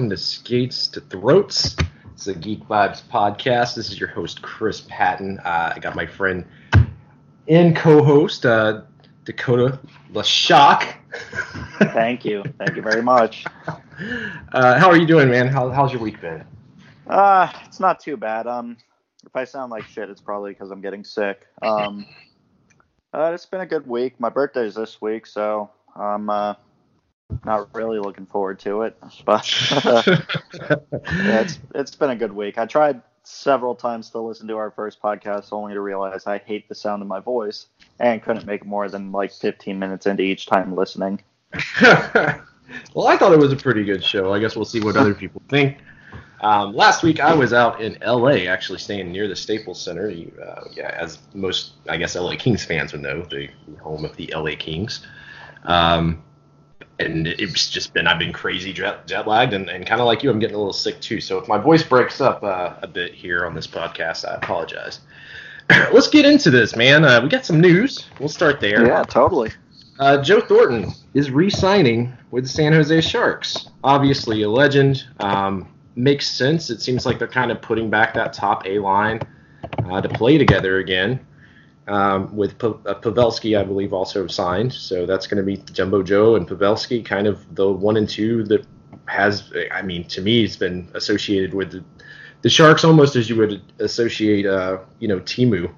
Welcome to Skates to Throats. It's a Geek Vibes podcast. This is your host Chris Patton. Uh, I got my friend and co-host uh, Dakota LaShock. Thank you, thank you very much. Uh, how are you doing, man? How, how's your week been? Uh, it's not too bad. Um, if I sound like shit, it's probably because I'm getting sick. Um, uh, it's been a good week. My birthday's this week, so I'm uh, not really looking forward to it. But yeah, it's it's been a good week. I tried several times to listen to our first podcast, only to realize I hate the sound of my voice and couldn't make more than like 15 minutes into each time listening. well, I thought it was a pretty good show. I guess we'll see what other people think. Um, last week I was out in LA, actually staying near the Staples Center. Uh, yeah, as most, I guess, LA Kings fans would know, the home of the LA Kings. Um, and it's just been I've been crazy jet, jet lagged and, and kind of like you I'm getting a little sick too. So if my voice breaks up uh, a bit here on this podcast I apologize. Let's get into this man. Uh, we got some news. We'll start there. Yeah totally. Uh, Joe Thornton is re-signing with the San Jose Sharks. Obviously a legend. Um, makes sense. It seems like they're kind of putting back that top A line uh, to play together again um, with P- uh, Pavelski, I believe, also signed. So that's going to be Jumbo Joe and Pavelski, kind of the one and two that has, I mean, to me, it's been associated with the, the Sharks almost as you would associate, uh, you know, Teemu,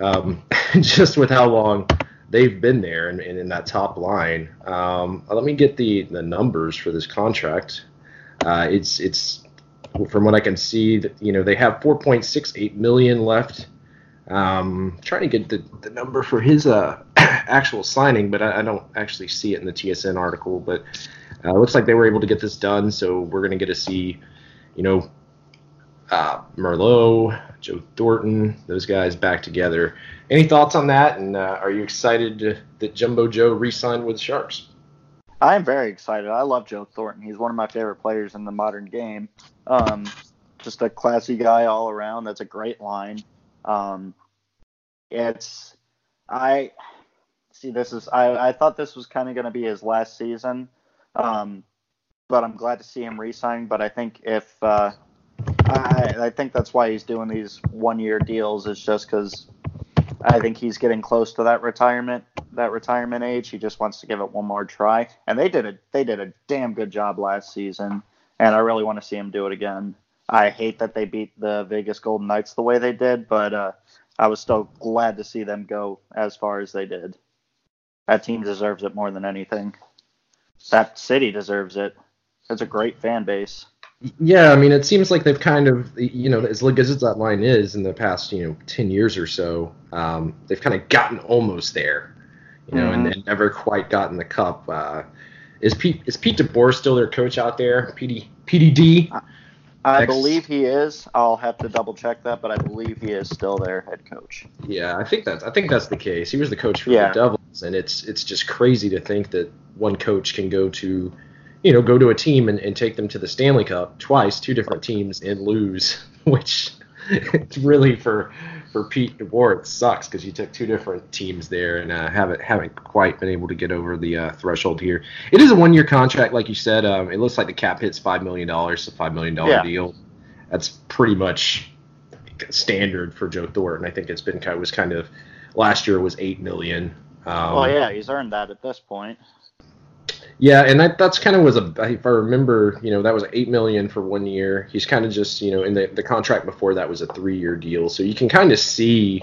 um, just with how long they've been there and, and in that top line. Um, let me get the, the numbers for this contract. Uh, it's it's from what I can see that you know they have 4.68 million left um, trying to get the, the number for his uh, actual signing, but I, I, don't actually see it in the TSN article. But uh, looks like they were able to get this done, so we're going to get to see, you know, uh, Marleau, Joe Thornton, those guys back together. Any thoughts on that? And uh, are you excited that Jumbo Joe re-signed with the Sharks? I am very excited. I love Joe Thornton. He's one of my favorite players in the modern game. Um, just a classy guy all around. That's a great line. Um, it's I see this is I, I thought this was kind of going to be his last season, um, but I'm glad to see him resign. But I think if uh, I, I think that's why he's doing these one year deals is just because I think he's getting close to that retirement that retirement age. He just wants to give it one more try, and they did a they did a damn good job last season, and I really want to see him do it again. I hate that they beat the Vegas Golden Knights the way they did, but uh, I was still glad to see them go as far as they did. That team deserves it more than anything. That city deserves it. It's a great fan base. Yeah, I mean, it seems like they've kind of, you know, as good as that line is in the past, you know, ten years or so, um, they've kind of gotten almost there, you know, mm-hmm. and, and, never quite gotten the cup. Uh, is Pete is Pete DeBoer still their coach out there? PD PDD. I believe he is. I'll have to double check that, but I believe he is still their head coach. Yeah, I think that's I think that's the case. He was the coach for yeah. the Devils, and it's it's just crazy to think that one coach can go to, you know, go to a team and, and take them to the Stanley Cup twice, two different teams, and lose, which it's really for for Pete DeBoer, it sucks because you took two different teams there and uh, haven't haven't quite been able to get over the uh, threshold here. It is a one year contract, like you said. Um, it looks like the cap hits five million dollars, a five million dollar yeah. deal. That's pretty much standard for Joe Thornton. I think it's been kind of, was kind of last year was eight million. Um, well, yeah, he's earned that at this point. Yeah, and that that's kind of was a if I remember, you know, that was eight million for one year. He's kind of just, you know, in the the contract before that was a three year deal, so you can kind of see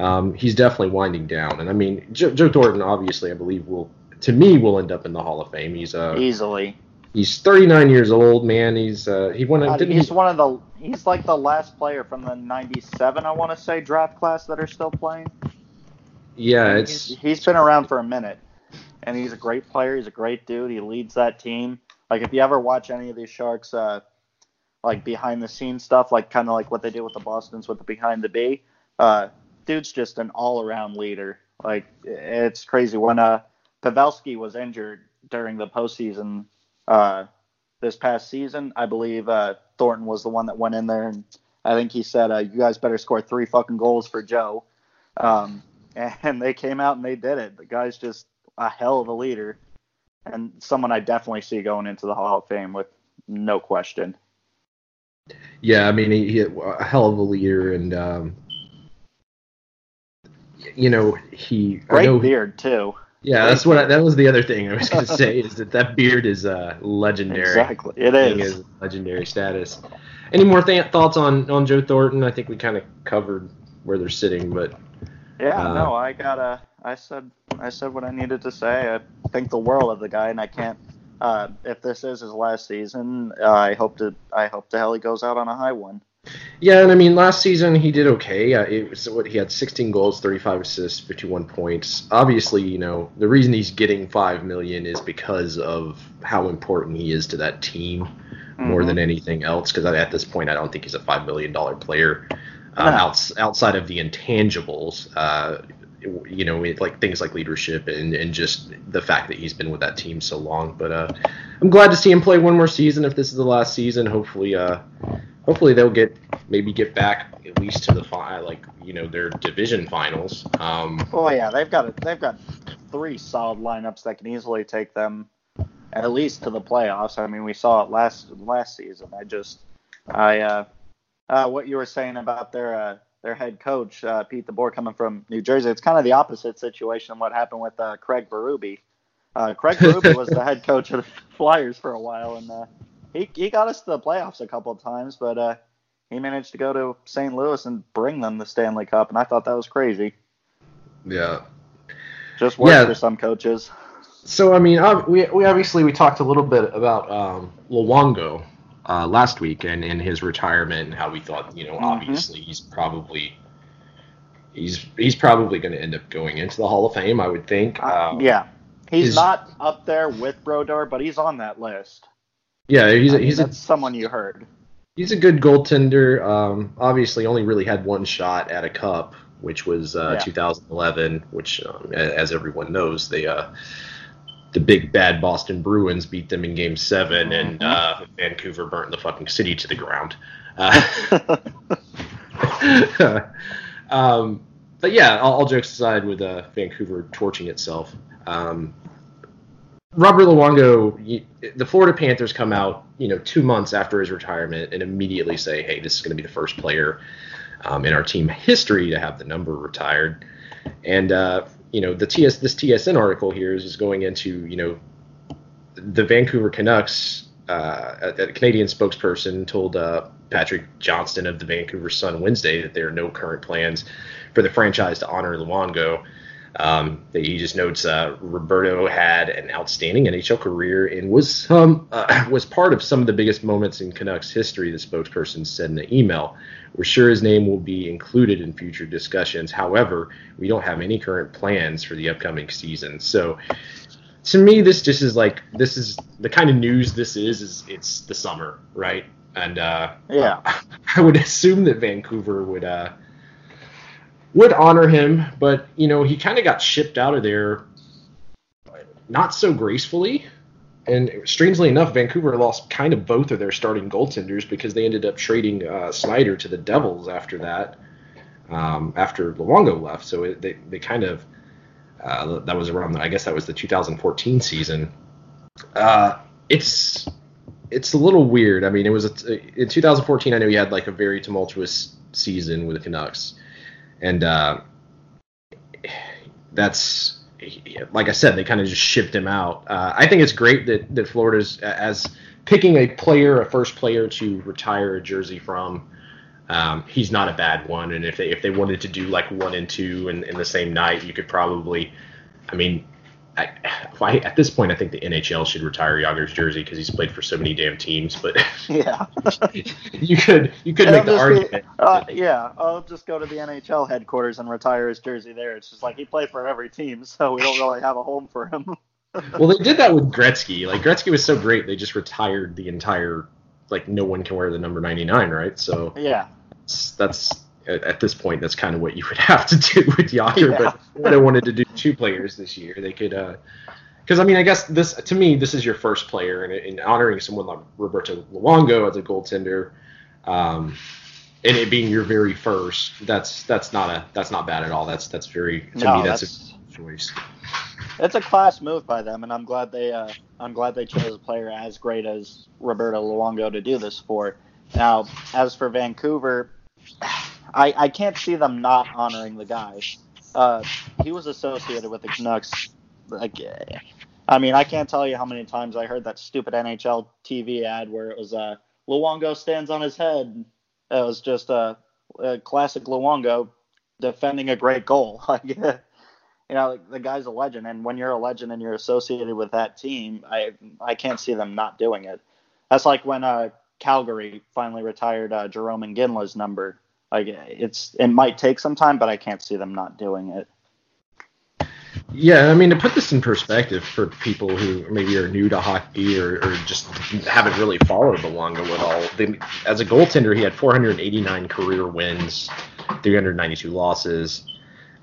um, he's definitely winding down. And I mean, Joe, Joe Thornton obviously, I believe will to me will end up in the Hall of Fame. He's uh, easily. He's 39 years old, man. He's uh, he won. Uh, he's he, one of the. He's like the last player from the '97, I want to say, draft class that are still playing. Yeah, it's. He's, he's been around for a minute and he's a great player. He's a great dude. He leads that team. Like if you ever watch any of these Sharks, uh, like behind the scenes stuff, like kind of like what they do with the Boston's with the behind the B, uh, dude's just an all around leader. Like it's crazy. When uh, Pavelski was injured during the postseason uh, this past season, I believe uh, Thornton was the one that went in there and I think he said, uh, "You guys better score three fucking goals for Joe." Um, and they came out and they did it. The guy's just a hell of a leader. and someone I definitely see going into the Hall of Fame with no question. Yeah, I mean, he, he a hell of a leader, and um, you know he great know, beard too. Yeah, that's what I, that was the other thing I was going to say is that that beard is uh, legendary. Exactly, it is. legendary status. Any more th- thoughts on on Joe Thornton? I think we kind of covered where they're sitting, but yeah, uh, no, I gotta. I said I said what I needed to say. I think the world of the guy, and I can't. Uh, if this is his last season, uh, I hope to. I hope the hell he goes out on a high one. Yeah, and I mean, last season he did okay. Uh, it was what he had 16 goals, 35 assists, 51 points. Obviously, you know the reason he's getting five million is because of how important he is to that team mm-hmm. more than anything else. Because at this point, I don't think he's a five million dollar player. Uh, no. outs, outside of the intangibles, uh, you know, like things like leadership and, and just the fact that he's been with that team so long. But uh, I'm glad to see him play one more season. If this is the last season, hopefully, uh, hopefully they'll get maybe get back at least to the fi- like you know their division finals. Um, oh yeah, they've got they've got three solid lineups that can easily take them at least to the playoffs. I mean, we saw it last last season. I just I uh, uh, what you were saying about their uh, their head coach uh, Pete DeBoer coming from New Jersey. It's kind of the opposite situation of what happened with uh, Craig Berube. Uh, Craig Berube was the head coach of the Flyers for a while, and uh, he he got us to the playoffs a couple of times, but uh, he managed to go to St. Louis and bring them the Stanley Cup, and I thought that was crazy. Yeah, just works yeah. for some coaches. So I mean, we we obviously we talked a little bit about um, Luongo uh, last week and in his retirement and how we thought you know mm-hmm. obviously he's probably he's he's probably going to end up going into the Hall of Fame. I would think. Uh, um, yeah, he's his, not up there with Brodeur, but he's on that list. Yeah, he's he's a, someone you heard. He's a good goaltender. Um, obviously, only really had one shot at a cup, which was uh, yeah. 2011. Which, um, as everyone knows, they uh, the big bad Boston Bruins beat them in Game 7 mm-hmm. and uh, Vancouver burnt the fucking city to the ground. Uh, um, but yeah, all, all, jokes aside, with uh, Vancouver torching itself, um, Robert Luongo, the Florida Panthers come out, you know, two months after his retirement and immediately say, "Hey, this is going to be the first player um, in our team history to have the number retired." And uh, you know, the TS this TSN article here is, is going into you know the Vancouver Canucks. Uh, a, a, Canadian spokesperson told uh, Patrick Johnston of the Vancouver Sun Wednesday that there are no current plans for the franchise to honor Luongo. Um, he just notes uh, Roberto had an outstanding NHL career and was um, uh, was part of some of the biggest moments in Canucks history. The spokesperson said in the email, "We're sure his name will be included in future discussions. However, we don't have any current plans for the upcoming season." So, to me, this just is like this is the kind of news this is. Is it's the summer, right? And uh, yeah, I would assume that Vancouver would. Uh, would honor him, but you know he kind of got shipped out of there not so gracefully. And strangely enough, Vancouver lost kind of both of their starting goaltenders because they ended up trading uh, Schneider to the Devils after that, um, after Luongo left. So it, they they kind of uh, that was around I guess that was the 2014 season. Uh, it's it's a little weird. I mean, it was a, in 2014. I know he had like a very tumultuous season with the Canucks and uh, that's like I said, they kind of just shipped him out. Uh, I think it's great that that Florida's as picking a player, a first player to retire a jersey from. Um, he's not a bad one, and if they if they wanted to do like one and two in, in the same night, you could probably. I mean, I, I, at this point, I think the NHL should retire Jagr's jersey because he's played for so many damn teams. But yeah, you could you could make the argument. Be, uh, yeah, I'll just go to the NHL headquarters and retire his jersey there. It's just like he played for every team, so we don't really have a home for him. well, they did that with Gretzky. Like Gretzky was so great, they just retired the entire. Like no one can wear the number ninety nine, right? So yeah, that's, that's at, this point, that's kind of what you would have to do with Jagr. Yeah. But I wanted to do two players this year, they could. Because uh, I mean, I guess this to me, this is your first player, and in, in, honoring someone like Roberto Luongo as a goaltender, um, and it being your very first, that's that's not a that's not bad at all. That's that's very to no, me that's, that's a choice. it's a class move by them, and I'm glad they uh, I'm glad they chose a player as great as Roberto Luongo to do this for. Now, as for Vancouver, I I can't see them not honoring the guy. Uh, he was associated with the Canucks. Like, I mean, I can't tell you how many times I heard that stupid NHL TV ad where it was uh, Luongo stands on his head. It was just a, a classic Luongo defending a great goal. Like, you know, the guy's a legend, and when you're a legend and you're associated with that team, I I can't see them not doing it. That's like when uh, Calgary finally retired uh, Jarome Iginla's number. Like, it's it might take some time, but I can't see them not doing it. Yeah, I mean to put this in perspective for people who maybe are new to hockey or, or just haven't really followed Luongo at all. They, as a goaltender, he had 489 career wins, 392 losses,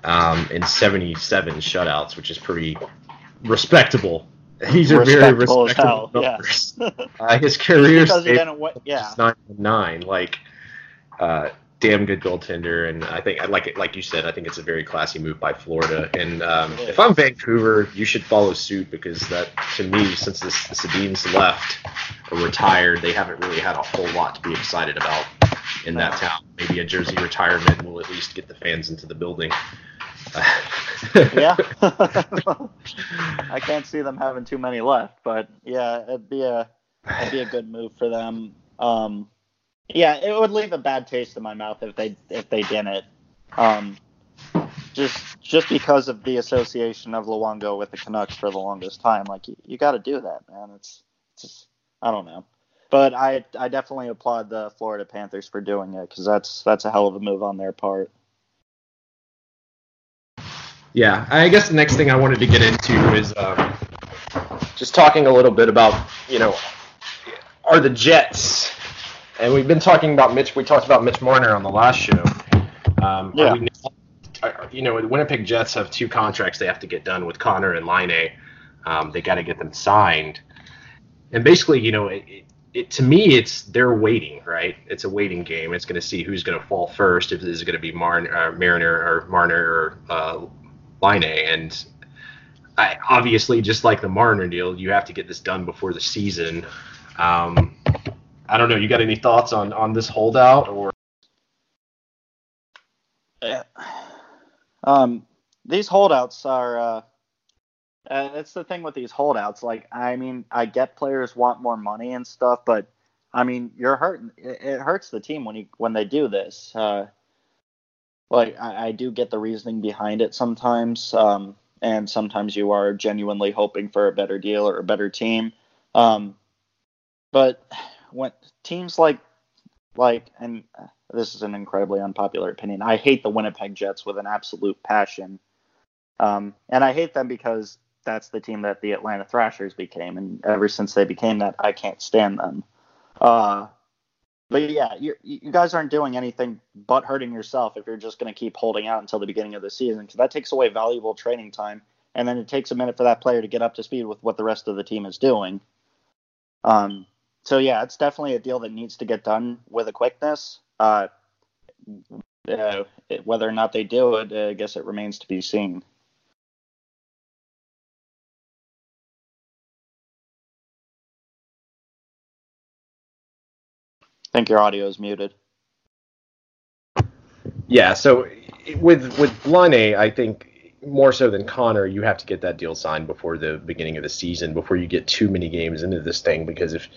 um, and 77 shutouts, which is pretty respectable. These are very respectable numbers. Yeah. uh, his career because he didn't, yeah. nine nine. Like, uh, damn good goaltender, and I think I like it. Like you said, I think it's a very classy move by Florida. And um, if I'm Vancouver, you should follow suit because that, to me, since the, Sedins left or retired, they haven't really had a whole lot to be excited about in that town. Maybe a jersey retirement will at least get the fans into the building. yeah, I can't see them having too many left, but yeah, it'd be a it'd be a good move for them. Um, yeah, it would leave a bad taste in my mouth if they if they didn't. Um, just just because of the association of Luongo with the Canucks for the longest time, like you, you got to do that, man. It's, it's just, I don't know, but I I definitely applaud the Florida Panthers for doing it because that's that's a hell of a move on their part. Yeah, I guess the next thing I wanted to get into is um, just talking a little bit about you know are the Jets and we've been talking about Mitch. We talked about Mitch Marner on the last show. Um, yeah. We, you know, the Winnipeg Jets have two contracts they have to get done with Connor and Laine. Um, they got to get them signed, and basically, you know, it, it, it, to me, it's they're waiting, right? It's a waiting game. It's going to see who's going to fall first. If this is going to be Marner, uh, Mariner or Marner or uh, Laine, and I, obviously, just like the Marner deal, you have to get this done before the season. Um, I don't know. You got any thoughts on on this holdout or? Yeah. Um, these holdouts are. Uh, that's the thing with these holdouts. Like, I mean, I get players want more money and stuff, but I mean, you're hurting. It, it hurts the team when you when they do this. Uh, like, I, I do get the reasoning behind it sometimes, um, and sometimes you are genuinely hoping for a better deal or a better team. Um, but when teams like like and this is an incredibly unpopular opinion. I hate the Winnipeg Jets with an absolute passion. Um, and I hate them because that's the team that the Atlanta Thrashers became, and ever since they became that, I can't stand them. Uh, but yeah, you you guys aren't doing anything but hurting yourself if you're just going to keep holding out until the beginning of the season, because that takes away valuable training time, and then it takes a minute for that player to get up to speed with what the rest of the team is doing. Um, so yeah, it's definitely a deal that needs to get done with a quickness. Uh, uh, whether or not they do it, I guess it remains to be seen. I think your audio is muted. Yeah, so with with Laine, I think more so than Connor, you have to get that deal signed before the beginning of the season, before you get too many games into this thing. Because if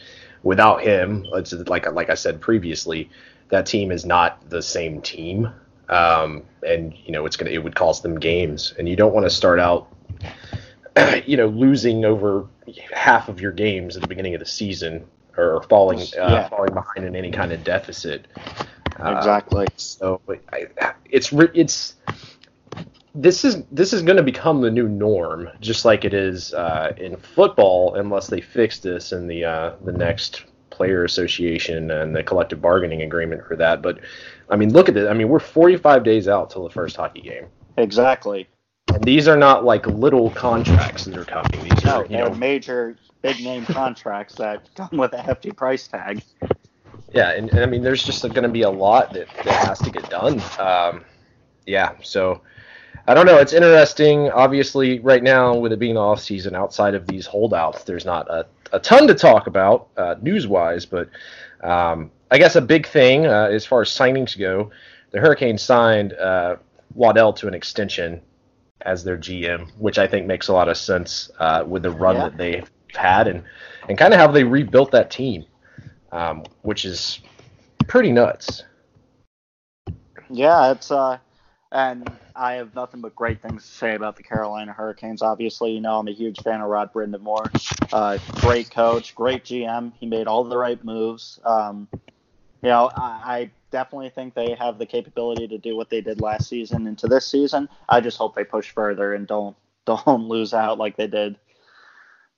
without him, it's like like I said previously, that team is not the same team, um, and you know it's gonna it would cost them games, and you don't want to start out, you know, losing over half of your games at the beginning of the season or falling uh, yeah. falling behind in any kind of deficit. Exactly. Uh, so I, it's it's this is this is going to become the new norm, just like it is uh, in football, unless they fix this in the uh, the next player association and the collective bargaining agreement for that. But I mean, look at this. I mean, we're 45 days out till the first hockey game. Exactly. And these are not like little contracts that are coming. These no, are you know major big name contracts that come with a hefty price tag. Yeah, and, and I mean, there's just going to be a lot that, that has to get done. Um, yeah, so I don't know. It's interesting. Obviously, right now with it being the off season, outside of these holdouts, there's not a, a ton to talk about uh, news wise. But um, I guess a big thing uh, as far as signings go, the Hurricanes signed uh, Waddell to an extension as their GM, which I think makes a lot of sense uh, with the run yeah. that they've had and and kind of how they rebuilt that team, um, which is pretty nuts. Yeah, it's uh, and I have nothing but great things to say about the Carolina Hurricanes. Obviously, you know I'm a huge fan of Rod Brind'Amour. Uh, great coach, great GM. He made all the right moves. Um, you know, I, I definitely think they have the capability to do what they did last season into this season. I just hope they push further and don't don't lose out like they did.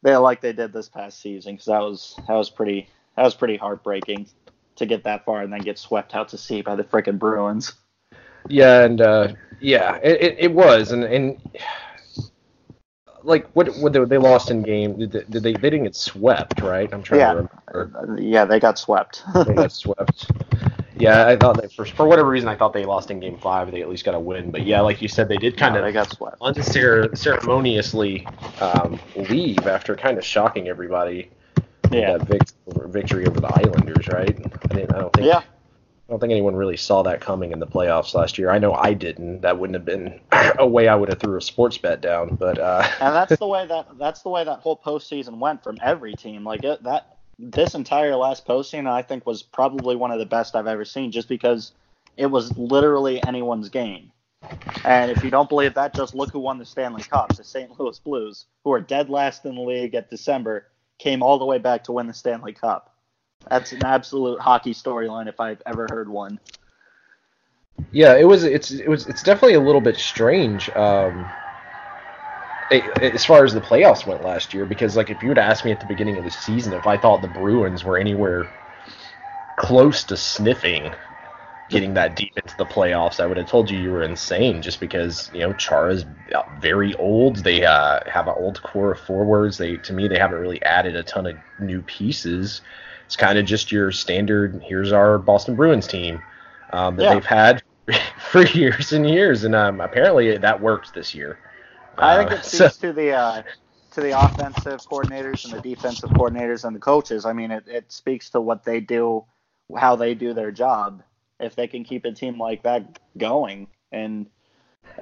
They like they did this past season because that was that was pretty that was pretty heartbreaking to get that far and then get swept out to sea by the freaking Bruins. Yeah, and uh, yeah, it, it, it, was, and and like what what they, they lost in game? Did they, did they they didn't get swept, right? I'm trying yeah. to remember. Yeah, they got swept. they got swept. Yeah, I thought that for for whatever reason I thought they lost in game five. They at least got a win, but yeah, like you said, they did kind no, of they got swept. unceremoniously um, leave after kind of shocking everybody. Yeah, that victory over the Islanders, right? I didn't. I don't think. Yeah. I don't think anyone really saw that coming in the playoffs last year. I know I didn't. That wouldn't have been a way I would have threw a sports bet down. But uh... and that's the way that that's the way that whole postseason went from every team. Like it, that this entire last postseason, I think, was probably one of the best I've ever seen, just because it was literally anyone's game. And if you don't believe that, just look who won the Stanley Cup. The St. Louis Blues, who are dead last in the league at December, came all the way back to win the Stanley Cup. That's an absolute hockey storyline if I've ever heard one. Yeah, it was. It's it was. It's definitely a little bit strange. Um, as far as the playoffs went last year, because like if you would ask me at the beginning of the season if I thought the Bruins were anywhere close to sniffing getting that deep into the playoffs, I would have told you you were insane. Just because you know Chara's very old, they uh, have an old core of forwards. They to me they haven't really added a ton of new pieces it's kind of just your standard. Here's our Boston Bruins team um, that yeah. they've had for years and years, and um, apparently that worked this year. I think it uh, speaks so, to the uh, to the offensive coordinators and the defensive coordinators and the coaches. I mean, it, it speaks to what they do, how they do their job. If they can keep a team like that going, and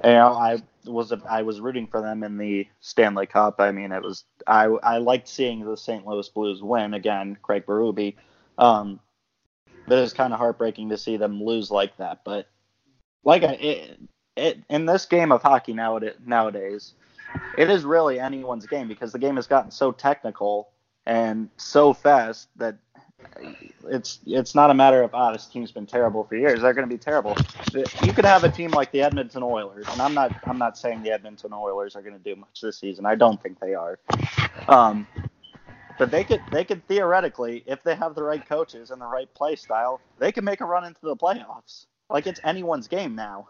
you know, I was I was rooting for them in the Stanley Cup. I mean, it was I I liked seeing the St. Louis Blues win again, Craig Berube. Um, but it's kind of heartbreaking to see them lose like that. But like I, it, it in this game of hockey nowadays, nowadays, it is really anyone's game because the game has gotten so technical and so fast that it's it's not a matter of ah this team's been terrible for years. They're going to be terrible. You could have a team like the Edmonton Oilers, and I'm not I'm not saying the Edmonton Oilers are going to do much this season. I don't think they are. Um, but they could they could theoretically, if they have the right coaches and the right play style, they could make a run into the playoffs. Like it's anyone's game now.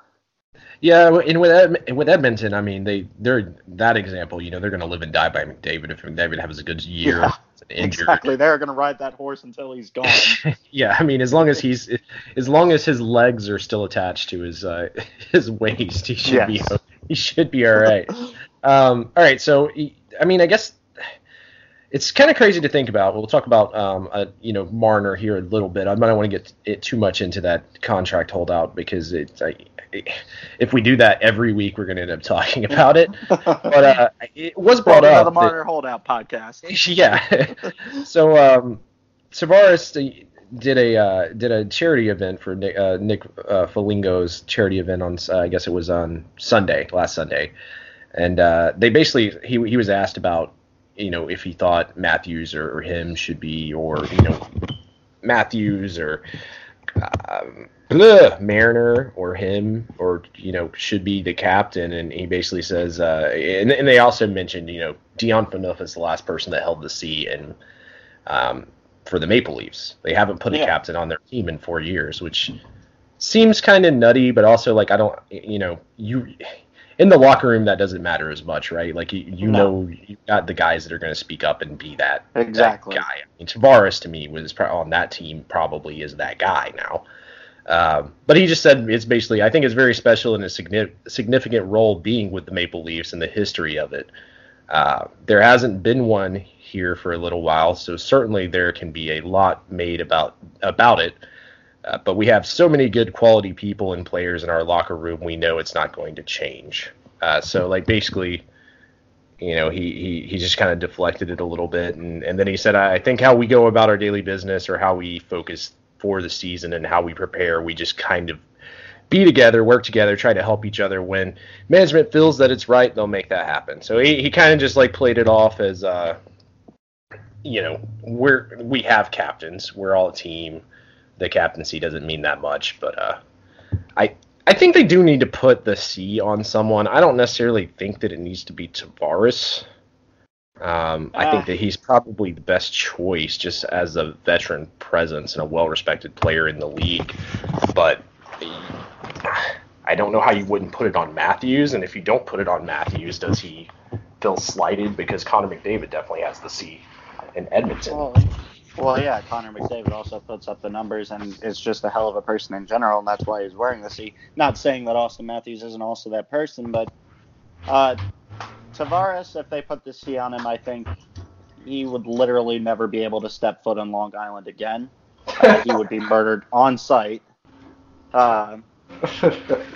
Yeah, and with Ed, with Edmonton, I mean they they're that example. You know they're going to live and die by McDavid if McDavid has a good year. Yeah, injured. Exactly, they're going to ride that horse until he's gone. yeah, I mean as long as he's as long as his legs are still attached to his uh, his waist, he should yes. be he should be all right. um, all right, so I mean I guess it's kind of crazy to think about. We'll talk about um, a, you know Marner here a little bit. I don't want to get it too much into that contract holdout because it's if we do that every week, we're going to end up talking about it. but uh, it was brought up. The Marner that, Holdout podcast. Yeah. so um, Tavares did a uh, did a charity event for Nick, uh, Nick uh, Foligno's charity event on uh, I guess it was on Sunday last Sunday, and uh, they basically he he was asked about you know if he thought Matthews or, or him should be or you know Matthews or um, Mariner or him or you know should be the captain, and he basically says, uh, and, and they also mentioned you know Dion Phaneuf is the last person that held the C and um, for the Maple Leafs. They haven't put a captain on their team in four years, which seems kind of nutty, but also like I don't, you know, you in the locker room that doesn't matter as much, right? Like you, you no. know, you got the guys that are going to speak up and be that exactly that guy. I mean, Tavares to me was on that team probably is that guy now. Um, but he just said it's basically, I think it's very special and a significant role being with the Maple Leafs and the history of it. Uh, there hasn't been one here for a little while, so certainly there can be a lot made about about it. Uh, but we have so many good quality people and players in our locker room, we know it's not going to change. Uh, so, like, basically, you know, he, he, he just kind of deflected it a little bit. And, and then he said, I think how we go about our daily business or how we focus for the season and how we prepare, we just kind of be together, work together, try to help each other. When management feels that it's right, they'll make that happen. So he, he kind of just like played it off as, uh, you know, we're we have captains, we're all a team. The captaincy doesn't mean that much, but uh, I I think they do need to put the C on someone. I don't necessarily think that it needs to be Tavares. Um, I think ah. that he's probably the best choice just as a veteran presence and a well-respected player in the league. But I don't know how you wouldn't put it on Matthews, and if you don't put it on Matthews, does he feel slighted because Connor McDavid definitely has the C in Edmonton? Well, well, yeah, Connor McDavid also puts up the numbers and is just a hell of a person in general, and that's why he's wearing the C. Not saying that Auston Matthews isn't also that person, but uh, Tavares, if they put the C on him, I think he would literally never be able to step foot on Long Island again. Uh, he would be murdered on sight. Uh,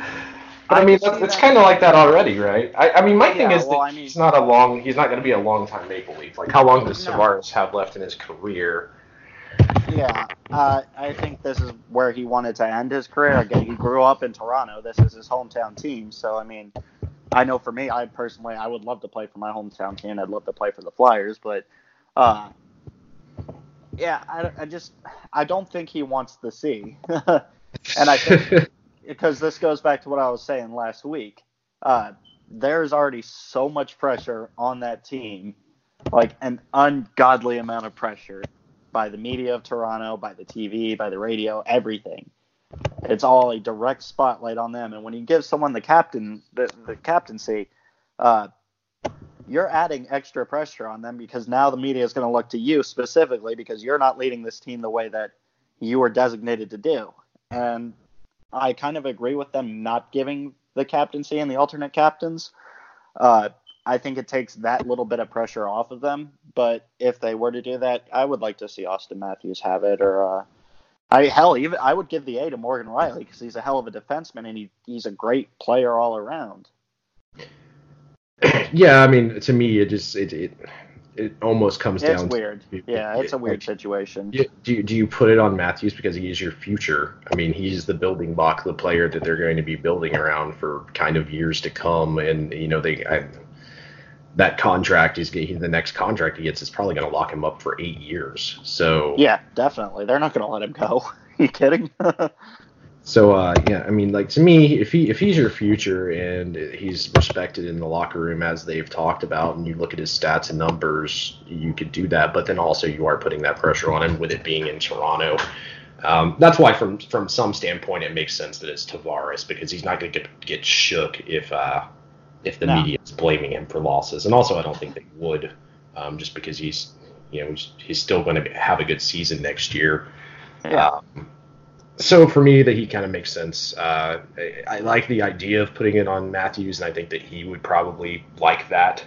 I mean, that's, it's kind of like that already, right? I, I mean, my yeah, thing is well, that I mean, he's not a long, he's not going to be a long time Maple Leaf. Like, how long does no. Tavares have left in his career? Yeah, uh, I think this is where he wanted to end his career. Again, he grew up in Toronto. This is his hometown team. So, I mean, I know for me, I personally, I would love to play for my hometown team. I'd love to play for the Flyers, but, uh, yeah, I, I just, I don't think he wants the C. and I think because this goes back to what I was saying last week. Uh, there's already so much pressure on that team, like an ungodly amount of pressure by the media of Toronto, by the TV, by the radio, everything. It's all a direct spotlight on them. And when you give someone the captain, the, the captaincy, uh, you're adding extra pressure on them because now the media is going to look to you specifically because you're not leading this team the way that you were designated to do. And I kind of agree with them not giving the captaincy and the alternate captains. Uh, I think it takes that little bit of pressure off of them. But if they were to do that, I would like to see Auston Matthews have it, or uh, I hell even I would give the A to Morgan Rielly because he's a hell of a defenseman and he, he's a great player all around. Yeah, I mean, to me, it just it, it it almost comes it's down. It's weird. To, yeah, it's a weird like, situation. Do you, do you put it on Matthews because he is your future? I mean, he's the building block, the player that they're going to be building around for kind of years to come, and you know they. I, that contract is getting the next contract he gets is probably going to lock him up for eight years. So yeah, definitely, they're not going to let him go. Are you kidding? So uh, yeah, I mean, like to me, if he if he's your future and he's respected in the locker room as they've talked about, and you look at his stats and numbers, you could do that. But then also you are putting that pressure on him with it being in Toronto. Um, that's why, from from some standpoint, it makes sense that it's Tavares because he's not going to get get shook if uh, if the no. media is blaming him for losses. And also, I don't think they would, um, just because he's you know he's, he's still going to have a good season next year. Yeah. Um, so for me, that he kind of makes sense. Uh, I, I, like the idea of putting it on Matthews, and I think that he would probably like that,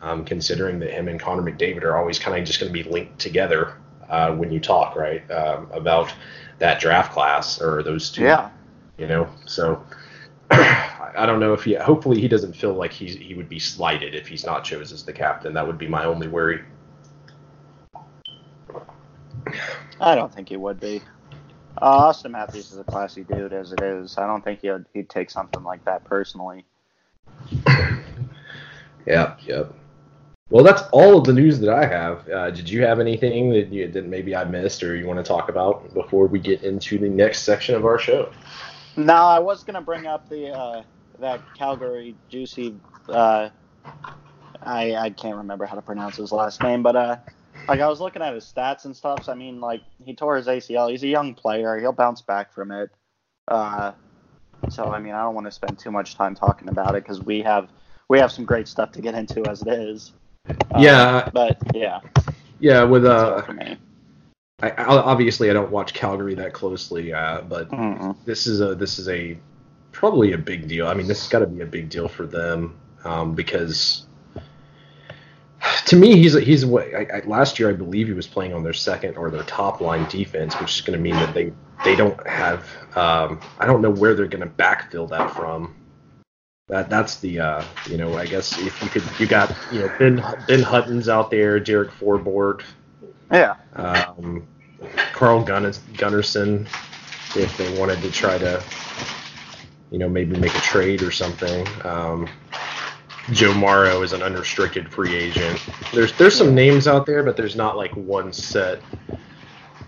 um, considering that him and Connor McDavid are always kind of just going to be linked together uh, when you talk, right, um, about that draft class or those two. Yeah. You know, so I don't know if he. Hopefully, he doesn't feel like he's he would be slighted if he's not chosen as the captain. That would be my only worry. I don't think he would be. Uh, Auston Matthews is a classy dude as it is. I don't think he'd he'd take something like that personally. yep, yep. Well, that's all of the news that I have. Uh, did you have anything that you that maybe I missed or you want to talk about before we get into the next section of our show? No, I was gonna bring up the uh, that Calgary Juuso. Uh, I I can't remember how to pronounce his last name, but uh, like I was looking at his stats and stuff. So, I mean, like he tore his ACL. He's a young player. He'll bounce back from it. Uh, so I mean, I don't want to spend too much time talking about it because we have we have some great stuff to get into as it is. Uh, yeah. But yeah. Yeah, with uh, I, I obviously I don't watch Calgary that closely, uh, but Mm-mm. this is a this is a probably a big deal. I mean, this has got to be a big deal for them um, because to me, he's a, he's what I, I, last year I believe he was playing on their second or their top line defense, which is going to mean that they they don't have um, I don't know where they're going to backfill that from. That that's the uh, you know I guess if you could you got you know Ben Ben Hutton's out there, Derek Forbort, Yeah. um, Carl Gunn- Gunnarsson if they wanted to try to, you know, maybe make a trade or something. Um, Joe Morrow is an unrestricted free agent. There's there's some names out there, but there's not like one set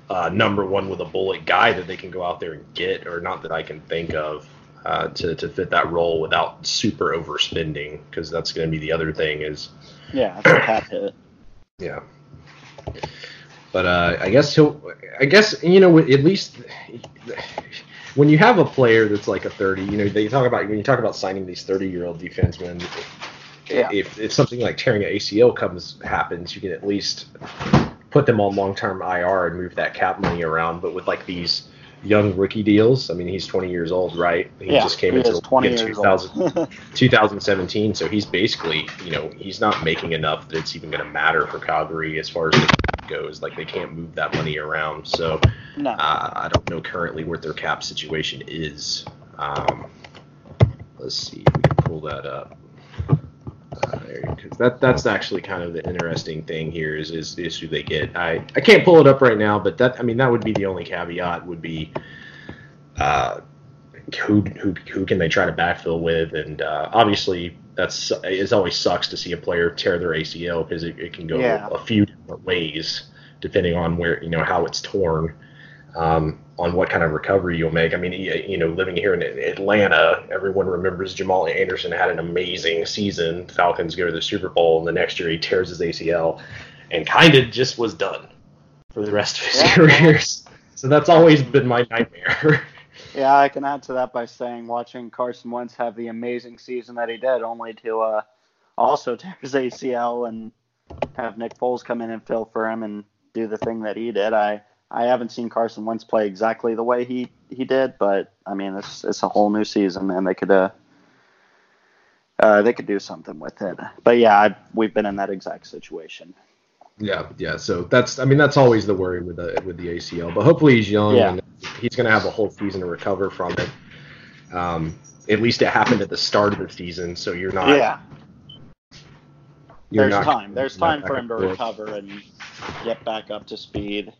uh, number one with a bullet guy that they can go out there and get, or not that I can think of. Uh, to, to fit that role without super overspending, because that's going to be the other thing is Yeah. Cap hit. yeah. But uh, I guess he'll. I guess you know at least when you have a player that's like a thirty, you know they talk about when you talk about signing these thirty-year-old defensemen. Yeah. If if something like tearing an ACL comes happens, you can at least put them on long-term IR and move that cap money around. But with like these young rookie deals, I mean he's twenty years old, right? He yeah. just came he into the 20 league in years 2000, 2017, so he's basically, you know, he's not making enough that it's even going to matter for Calgary as far as the cap goes. Like they can't move that money around. So no. uh, I don't know currently what their cap situation is. Um, let's see if we can pull that up. Uh, there, 'cause that that's actually kind of the interesting thing here is, is is who they get. I I can't pull it up right now, but that I mean that would be the only caveat would be. Uh, who, who who can they try to backfill with? And uh, obviously, that's it. Always sucks to see a player tear their ACL because it, it can go Yeah. a few different ways depending on where you know how it's torn, um, on what kind of recovery you'll make. I mean, you know, living here in Atlanta, everyone remembers Jamal Anderson had an amazing season. Falcons go to the Super Bowl, and the next year he tears his ACL, and kind of just was done for the rest of his Yeah. career. So that's always been my nightmare. Yeah, I can add to that by saying watching Carson Wentz have the amazing season that he did, only to uh, also tear his ACL and have Nick Foles come in and fill for him and do the thing that he did. I I haven't seen Carson Wentz play exactly the way he, he did, but I mean it's it's a whole new season, man. They could uh, uh they could do something with it. But yeah, I, we've been in that exact situation. Yeah, yeah. So that's I mean that's always the worry with the with the ACL. But hopefully he's young Yeah. and he's going to have a whole season to recover from it. Um, at least it happened at the start of the season, so you're not. yeah, You're there's not, time. There's time for him to recover and get back up to speed.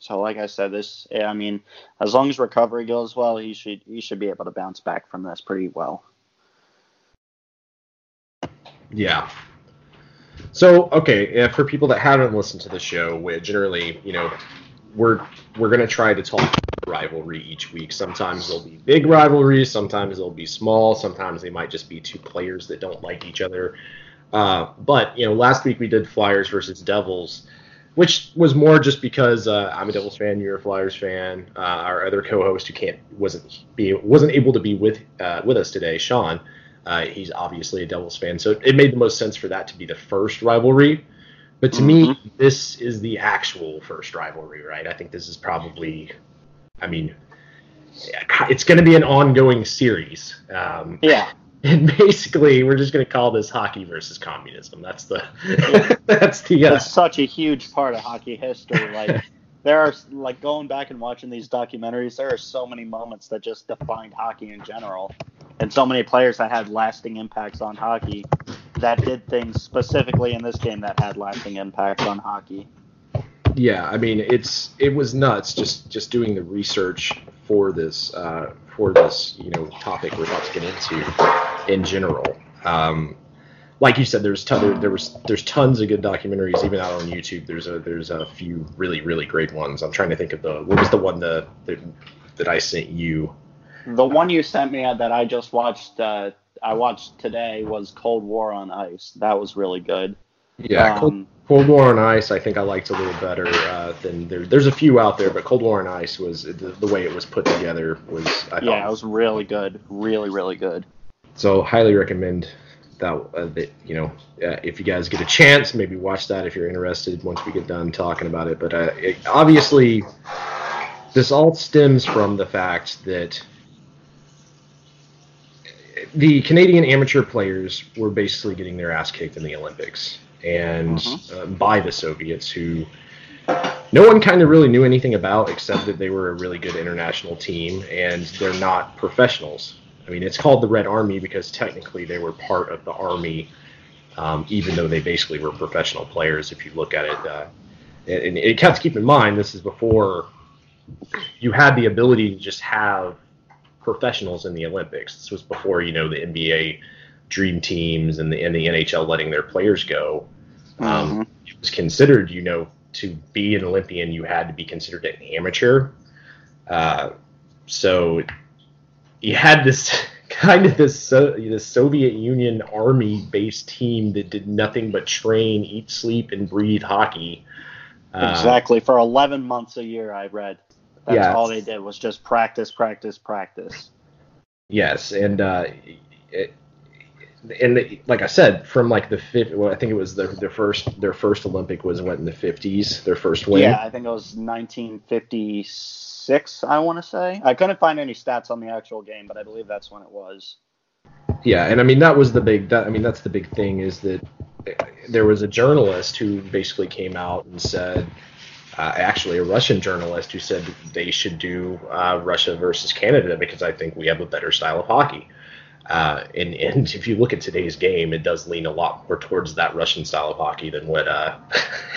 So, like I said, this I mean, as long as recovery goes well, he should he should be able to bounce back from this pretty well. Yeah. So okay, for people that haven't listened to the show, we generally, you know, we're we're gonna try to talk rivalry each week. Sometimes there'll be big rivalries, sometimes they'll be small, sometimes they might just be two players that don't like each other. Uh, but you know, last week we did Flyers versus Devils, which was more just because uh, I'm a Devils fan, you're a Flyers fan. Uh, our other co-host who can't wasn't be wasn't able to be with uh, with us today, Sean. Uh, he's obviously a Devils fan, so it made the most sense for that to be the first rivalry. But to me, this is the actual first rivalry, right? I think this is probably, I mean, it's going to be an ongoing series. Um, Yeah, and basically, we're just going to call this hockey versus communism. That's the that's the uh, it's such a huge part of hockey history. Like there are like going back and watching these documentaries, there are so many moments that just defined hockey in general, and so many players that had lasting impacts on hockey that did things specifically in this game that had lasting impacts on hockey. yeah. I mean, it's it was nuts just just doing the research for this uh, for this you know topic we're about to get into in general. Um, like you said, there's ton, there, there was there's tons of good documentaries even out on YouTube. There's a there's a few really really great ones. I'm trying to think of the what was the one that that, that I sent you. The one you sent me that I just watched, uh, I watched today was Cold War on Ice. That was really good. Yeah, Cold, Um, Cold War on Ice. I think I liked a little better uh, than there. There's a few out there, but Cold War on Ice was the, the way it was put together was I yeah, thought it was really good. Really, really good. So highly recommend that, uh, that you know, uh, if you guys get a chance, maybe watch that if you're interested once we get done talking about it. But uh, it, obviously, this all stems from the fact that the Canadian amateur players were basically getting their ass kicked in the Olympics, and uh, by the Soviets, who no one kind of really knew anything about except that they were a really good international team, and they're not professionals. I mean, it's called the Red Army because technically they were part of the army, um, even though they basically were professional players. If you look at it, uh, and, and you have to keep in mind this is before you had the ability to just have professionals in the Olympics. This was before you know the NBA dream teams and the and the NHL letting their players go. Um, It was considered, you know, to be an Olympian, you had to be considered an amateur. Uh, so you had this kind of this so, the Soviet Union army based team that did nothing but train, eat, sleep, and breathe hockey. Uh, exactly. For 11 months a year, I read. That's Yeah. all they did was just practice, practice, practice. Yes, and uh, it, and the, like I said, from like the fifth, well, I think it was their their first their first Olympic was what in the fifties, their first win. Yeah, I think it was 1956, I want to say. I couldn't find any stats on the actual game, but I believe that's when it was. Yeah, and I mean that was the big. That, I mean that's the big thing is that there was a journalist who basically came out and said, uh, actually a Russian journalist who said they should do uh, Russia versus Canada because I think we have a better style of hockey. Uh, and and if you look at today's game, it does lean a lot more towards that Russian style of hockey than what uh,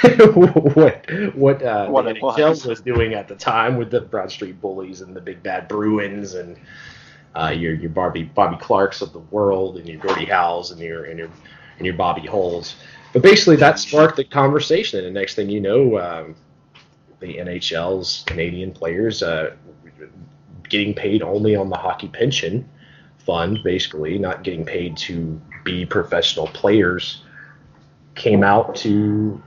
what what, uh, What the NHL was. was doing at the time with the Broad Street Bullies and the Big Bad Bruins and uh, your your Bobby Bobby Clarkes of the world and your Gordie Howes and your and your and your Bobby Hulls. But basically, that sparked the conversation, and the next thing you know, um, the NHL's Canadian players uh, getting paid only on the hockey pension fund, basically not getting paid to be professional players, came out to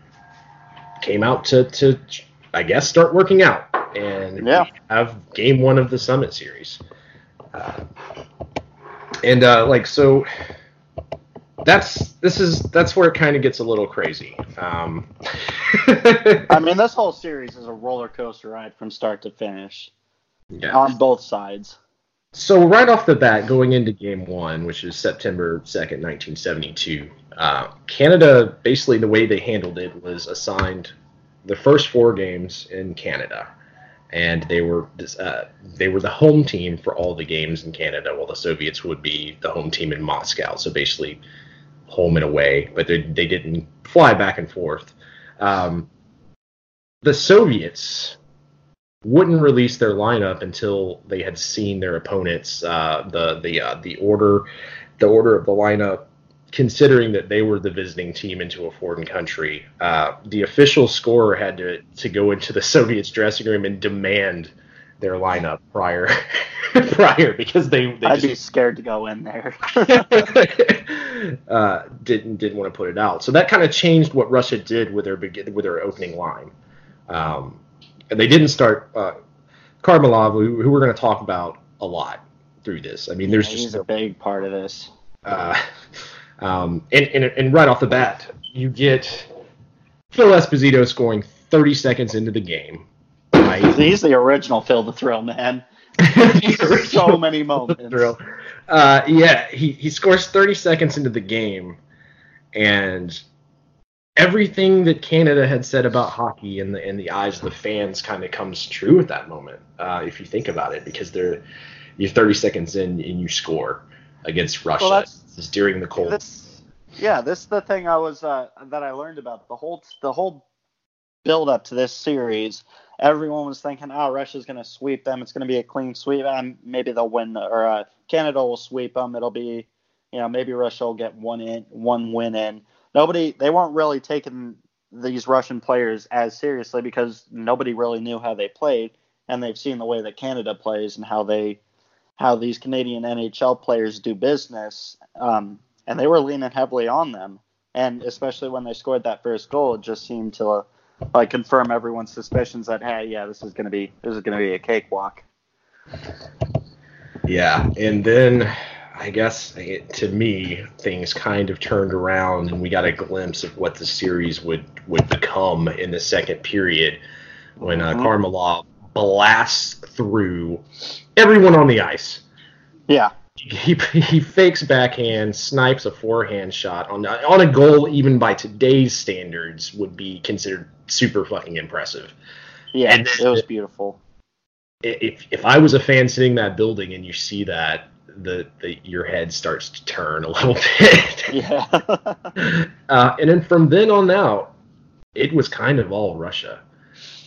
came out to to I guess start working out and Yeah. have game one of the Summit Series. Uh, and uh, like so, that's this is that's where it kind of gets a little crazy. Um, I mean, this whole series is a roller coaster ride from start to finish yeah. on both sides. So right off the bat, going into Game One, which is September second, nineteen seventy-two, uh, Canada basically the way they handled it was assigned the first four games in Canada, and they were uh, they were the home team for all the games in Canada, while the Soviets would be the home team in Moscow. So basically, home and away, but they they didn't fly back and forth. Um, the Soviets wouldn't release their lineup until they had seen their opponents uh, the the uh, the order the order of the lineup considering that they were the visiting team into a foreign country uh, the official scorer had to to go into the Soviets dressing room and demand their lineup prior prior because they, they I'd just be scared to go in there. uh, didn't didn't want to put it out. So that kind of changed what Russia did with their with their opening line. Um, and they didn't start uh, Kharlamov, who, who we're going to talk about a lot through this. I mean, there's He's just a big part of this. uh, um, and, and and right off the bat, you get Phil Esposito scoring 30 seconds into the game. Right? He's the original Phil the Thrill man. so many moments. Thrill. Uh, yeah, he, he scores 30 seconds into the game, and everything that Canada had said about hockey in the in the eyes of the fans kind of comes true at that moment. Uh, if you think about it, because they're you're 30 seconds in and you score against Russia. Well, this is during the cold. Yeah, this is the thing I was uh, that I learned about the whole the whole build up to this series. Everyone was thinking, "Oh, Russia's going to sweep them. It's going to be a clean sweep, and maybe they'll win, or uh, Canada will sweep them. It'll be, you know, maybe Russia will get one in, one win in." Nobody, they weren't really taking these Russian players as seriously because nobody really knew how they played, and they've seen the way that Canada plays and how they, how these Canadian NHL players do business. Um, and they were leaning heavily on them. And especially when they scored that first goal, it just seemed to uh, like confirm everyone's suspicions that hey, yeah, this is gonna be this is gonna be a cakewalk. Yeah, and then I guess it, to me, things kind of turned around, and we got a glimpse of what the series would would become in the second period when uh, Mhm. Kharlamov blasts through everyone on the ice. Yeah. He, he fakes backhand, snipes a forehand shot on on a goal even by today's standards would be considered super fucking impressive. Yeah. And it was beautiful. If if I was a fan sitting in that building and you see that, the, the your head starts to turn a little bit. Yeah. uh, and then from then on out, it was kind of all Russia.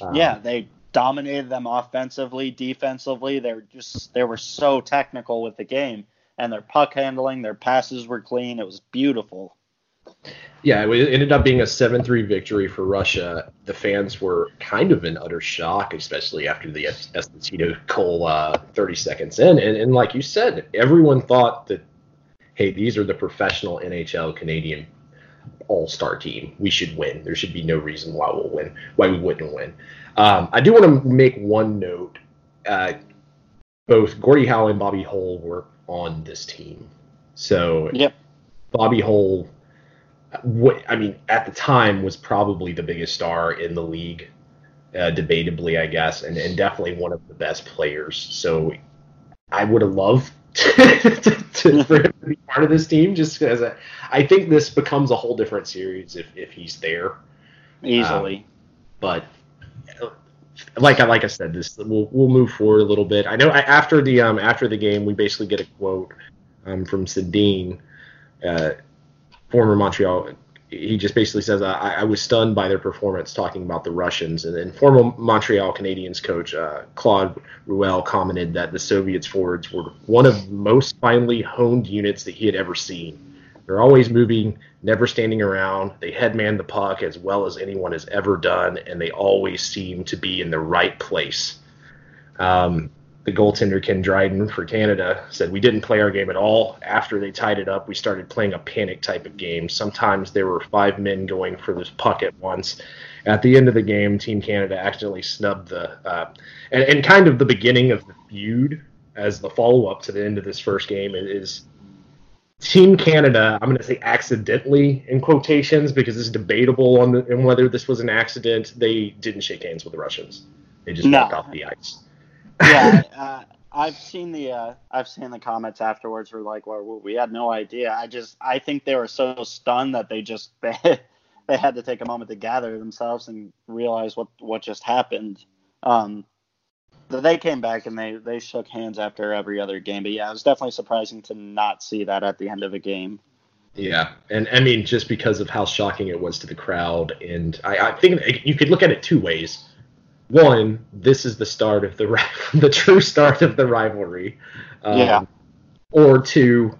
Um, yeah, they dominated them offensively, defensively. They were just they were so technical with the game and their puck handling, their passes were clean. It was beautiful. Yeah, it ended up being a 7 3 victory for Russia. The fans were kind of in utter shock, especially after the Es- Esposito goal uh, 30 seconds in. And, and like you said, everyone thought that, hey, these are the professional NHL Canadian all star team. We should win. There should be no reason why we'll win, why we wouldn't win. Um, I do want to make one note. Uh, both Gordie Howe and Bobby Hull were on this team. So Yep. Bobby Hull, what I mean, at the time was probably the biggest star in the league, uh, debatably, I guess, and, and definitely one of the best players. So I would have loved to, to, for him to be part of this team, just because I, I think this becomes a whole different series if, if he's there. Easily. But uh, like I like I said, this we'll we'll move forward a little bit. I know I, after the um after the game, we basically get a quote um, from Sedin, uh, former Montreal. He just basically says, I, "I was stunned by their performance." Talking about the Russians, and then former Montreal Canadiens coach uh, Claude Ruel commented that the Soviets forwards were one of the most finely honed units that he had ever seen. They're always moving, never standing around. They headman the puck as well as anyone has ever done, and they always seem to be in the right place. Um, the goaltender Ken Dryden for Canada said we didn't play our game at all. After they tied it up, we started playing a panic type of game. Sometimes there were five men going for this puck at once. At the end of the game, Team Canada accidentally snubbed the uh, and, and kind of the beginning of the feud as the follow up to the end of this first game is Team Canada, I'm going to say accidentally in quotations because it's debatable on, the, on whether this was an accident. They didn't shake hands with the Russians. They just No. walked off the ice. Yeah, uh, I've seen the uh, I've seen the comments afterwards were like, "Well, we had no idea." I just I think they were so stunned that they just they had to take a moment to gather themselves and realize what what just happened. Um, they came back and they they shook hands after every other game. But yeah, it was definitely surprising to not see that at the end of a game. Yeah, and I mean just because of how shocking it was to the crowd, and I, I think you could look at it two ways. One, this is the start of the the true start of the rivalry. Um, Yeah. Or two,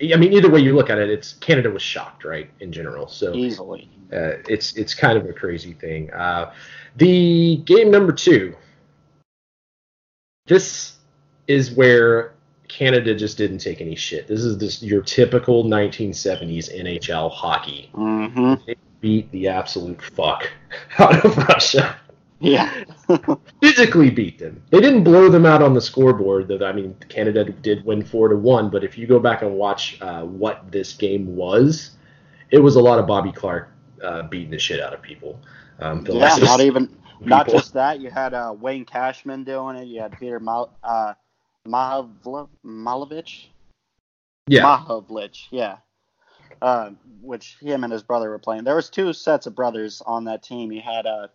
I mean either way you look at it, it's Canada was shocked, right, in general. So Easily. uh, it's it's kind of a crazy thing. Uh, the game number two. This is where Canada just didn't take any shit. This is this your typical 1970s NHL hockey. Mm-hmm. They beat the absolute fuck out of Russia. Yeah. Physically beat them. They didn't blow them out on the scoreboard. Though I mean, Canada did win four to one. But if you go back and watch uh, what this game was, it was a lot of Bobby Clarke uh, beating the shit out of people. Um, yeah. Not even not just that. You had uh, Wayne Cashman doing it. You had Peter Mal- uh, Malovich. yeah. Mahovlich, yeah. Uh, which him and his brother were playing. There was two sets of brothers on that team. You had uh,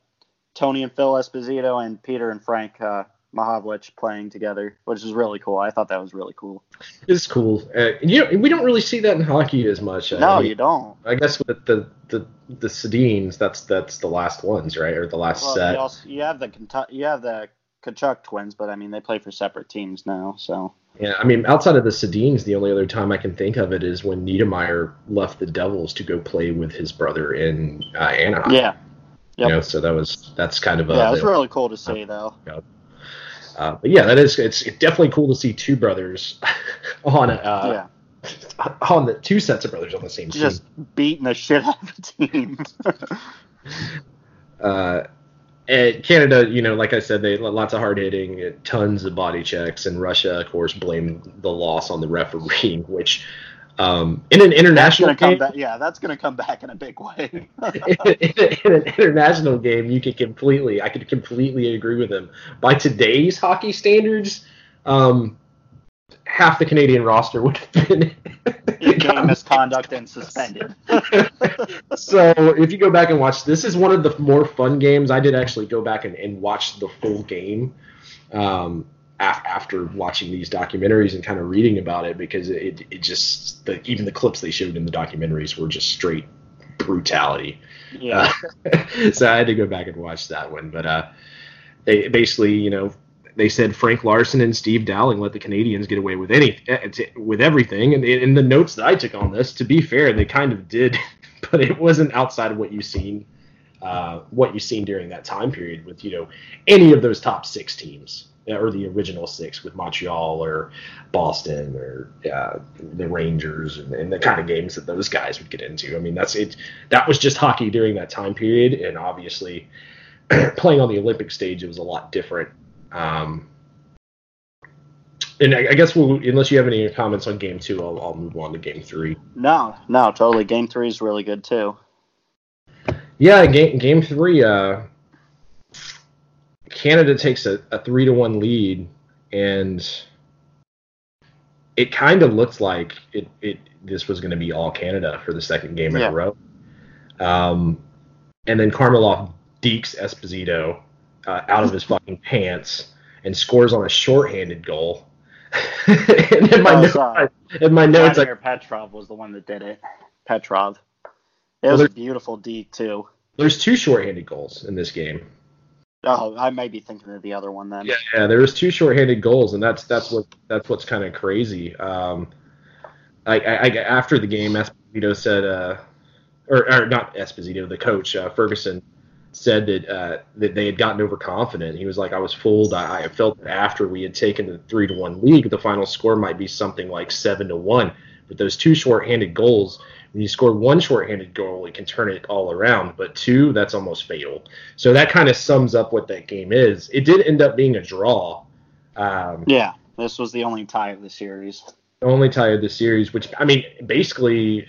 Tony and Phil Esposito and Peter and Frank uh, Mahovlich playing together, which is really cool. I thought that was really cool. It's cool. Uh, you know, we don't really see that in hockey as much. Uh, no, I mean, you don't. I guess with the the the Sedins, that's that's the last ones, right, or the last Well, set. you, also, you have the you have the Tkachuk twins, but I mean they play for separate teams now. So Yeah, I mean, outside of the Sedins, the only other time I can think of it is when Niedermayer left the Devils to go play with his brother in uh, Anaheim. yeah, You know, so that was that's kind of a. yeah, it was really cool to see though. uh, but yeah, that is it's definitely cool to see two brothers on uh, yeah, on the two sets of brothers on the same just beating the shit out of team. team. Uh, and Canada, you know, like I said, they lots of hard hitting, tons of body checks, and Russia, of course, blamed the loss on the refereeing, which um, in an international game, back, yeah, that's going to come back in a big way. in, in, in, an international game, you could completely, I could completely agree with him. By today's hockey standards, um, half the Canadian roster would have been game misconduct and suspended. so if you go back and watch, this is one of the more fun games. I did actually go back and, and watch the full game. Um, after watching these documentaries and kind of reading about it because it, it just the, even the clips they showed in the documentaries were just straight brutality. Yeah. Uh, so I had to go back and watch that one, but uh, they basically you know they said Frank Larsen and Steve Dowling let the Canadians get away with any eh, with everything, and in the notes that I took on this, to be fair, they kind of did, but it wasn't outside of what you've seen. Uh, what you've seen during that time period with you know any of those top six teams or the original six with Montreal or Boston or uh, the Rangers and, and, the kind of games that those guys would get into. I mean, that's it. That was just hockey during that time period, and obviously playing on the Olympic stage, it was a lot different. Um, and I, I guess we'll, unless you have any comments on game two, I'll, I'll move on to game three. No, no, totally. Game three is really good too. Yeah, game game three. Uh, Canada takes a, a three to one lead, and it kind of looks like it, it this was going to be all Canada for the second game yeah. in a row. Um, and then Kharlamov dekes Esposito uh, out of his fucking pants and scores on a shorthanded goal. and then my, oh, note, in my notes, Vladimir Petrov was the one that did it. Petrov. It was a beautiful deke too. There's two shorthanded goals in this game. Oh, I may be thinking of the other one then. Yeah, yeah. There was two shorthanded goals, and that's that's what that's what's kind of crazy. Um, I, I, I, after the game, Esposito said, uh, or, or not Esposito, the coach uh, Ferguson said that uh, that they had gotten overconfident. He was like, I was fooled. I, I felt that after we had taken the three to one lead, the final score might be something like seven to one. But those two shorthanded goals you score one shorthanded goal, it can turn it all around, but two, that's almost fatal. So that kind of sums up what that game is. It did end up being a draw. Um, yeah, this was the only tie of the series. The only tie of the series, which I mean, basically,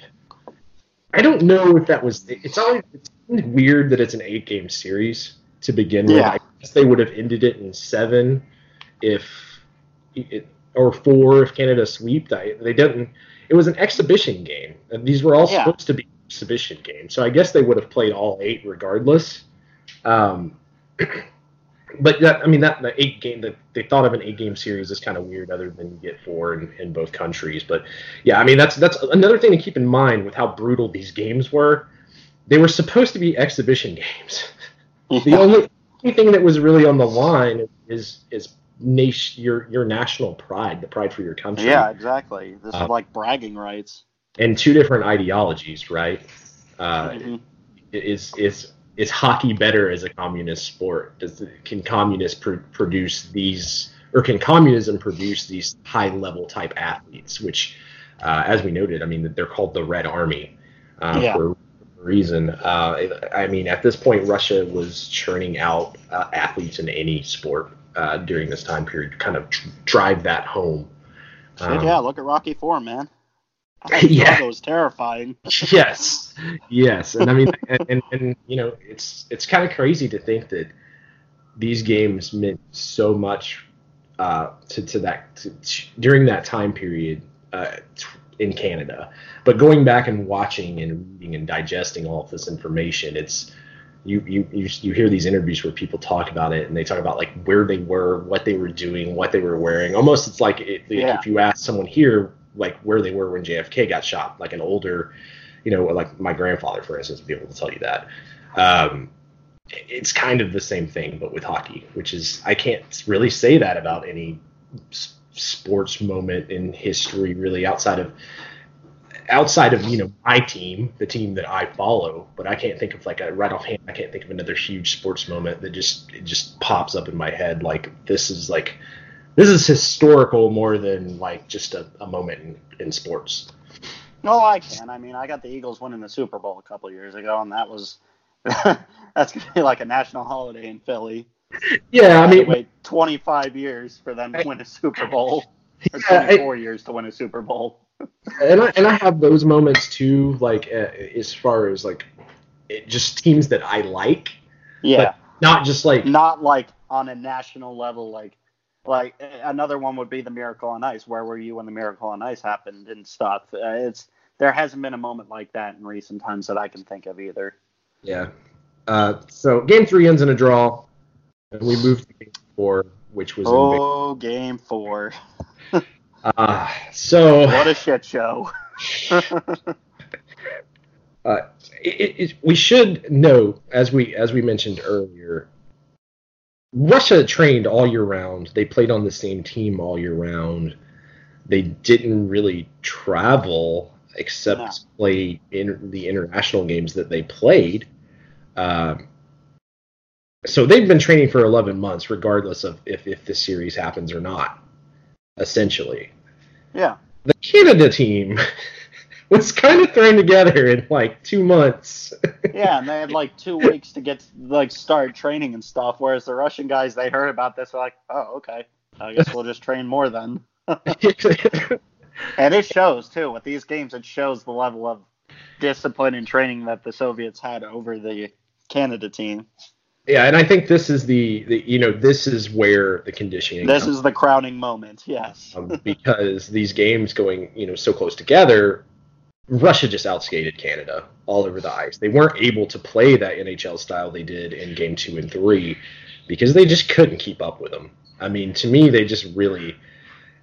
I don't know if that was. It's always it's weird that it's an eight-game series to begin with. Yeah. I guess they would have ended it in seven if it, or four if Canada swept. I, they didn't it was an exhibition game. And these were all yeah. supposed to be exhibition games. So I guess they would have played all eight regardless. Um, but that, I mean, that the eight game that they thought of an eight game series is kind of weird, other than you get four in, in both countries. But yeah, I mean, that's that's another thing to keep in mind with how brutal these games were. They were supposed to be exhibition games. the only thing that was really on the line is is nation, your your national pride, the pride for your country. Yeah, exactly. This uh, is like bragging rights. And two different ideologies, right? Uh, mm-hmm. Is is is hockey better as a communist sport? Does can communists pr- produce these, or can communism produce these high level type athletes? Which, uh, as we noted, I mean, they're called the Red Army uh, yeah. for a reason. Uh, I mean, at this point, Russia was churning out uh, athletes in any sport uh, during this time period to kind of drive that home. Um, yeah, look at Rocky Four, man. yeah, it was terrifying. yes, yes, and I mean, and, and, and you know, it's it's kind of crazy to think that these games meant so much uh, to to that to, to, during that time period uh, in Canada. But going back and watching and reading and digesting all of this information, it's you, you you you hear these interviews where people talk about it and they talk about like where they were, what they were doing, what they were wearing. Almost it's like it, yeah. if you ask someone here like where they were when JFK got shot, like an older, you know, like my grandfather, for instance, would be able to tell you that. Um, it's kind of the same thing, but with hockey, which is I can't really say that about any sports moment in history, really outside of outside of you know my team, the team that I follow, but I can't think of like a right offhand. I can't think of another huge sports moment that just it just pops up in my head. Like this is like this is historical more than like just a, a moment in, in sports. No, I can. I mean, I got the Eagles winning the Super Bowl a couple years ago, and that was That's gonna be like a national holiday in Philly. Yeah, I mean, wait 25 years for them to win a Super Bowl, or Yeah, 24 years to win a Super Bowl. And I and I have those moments too. Like uh, as far as like it, just teams that I like, Yeah, not just like not like on a national level. Like, like another one would be the Miracle on Ice. Where were you when the Miracle on Ice happened and stuff? Uh, it's there hasn't been a moment like that in recent times that I can think of either. yeah. Uh, so game three ends in a draw, and we move to game four, which was Oh, game four! Uh, so What a shit show! uh, it, it, we should know, as we as we mentioned earlier, Russia trained all year round. They played on the same team all year round. They didn't really travel except No. play in the international games that they played. Um, so they've been training for 11 months, regardless of if, if this series happens or not. Essentially, yeah, the Canada team was kind of thrown together in like two months. yeah, and they had like two weeks to get like start training and stuff. Whereas the Russian guys, they heard about this, were like, oh, okay, I guess we'll just train more then. And it shows too with these games. It shows the level of discipline and training that the Soviets had over the Canada team. Yeah, and I think this is the, the you know this is where the conditioning This is the crowning moment. Yes. um, because these games going you know so close together, Russia just outskated Canada all over the ice. They weren't able to play that NHL style they did in game two and three because they just couldn't keep up with them. I mean, to me, they just really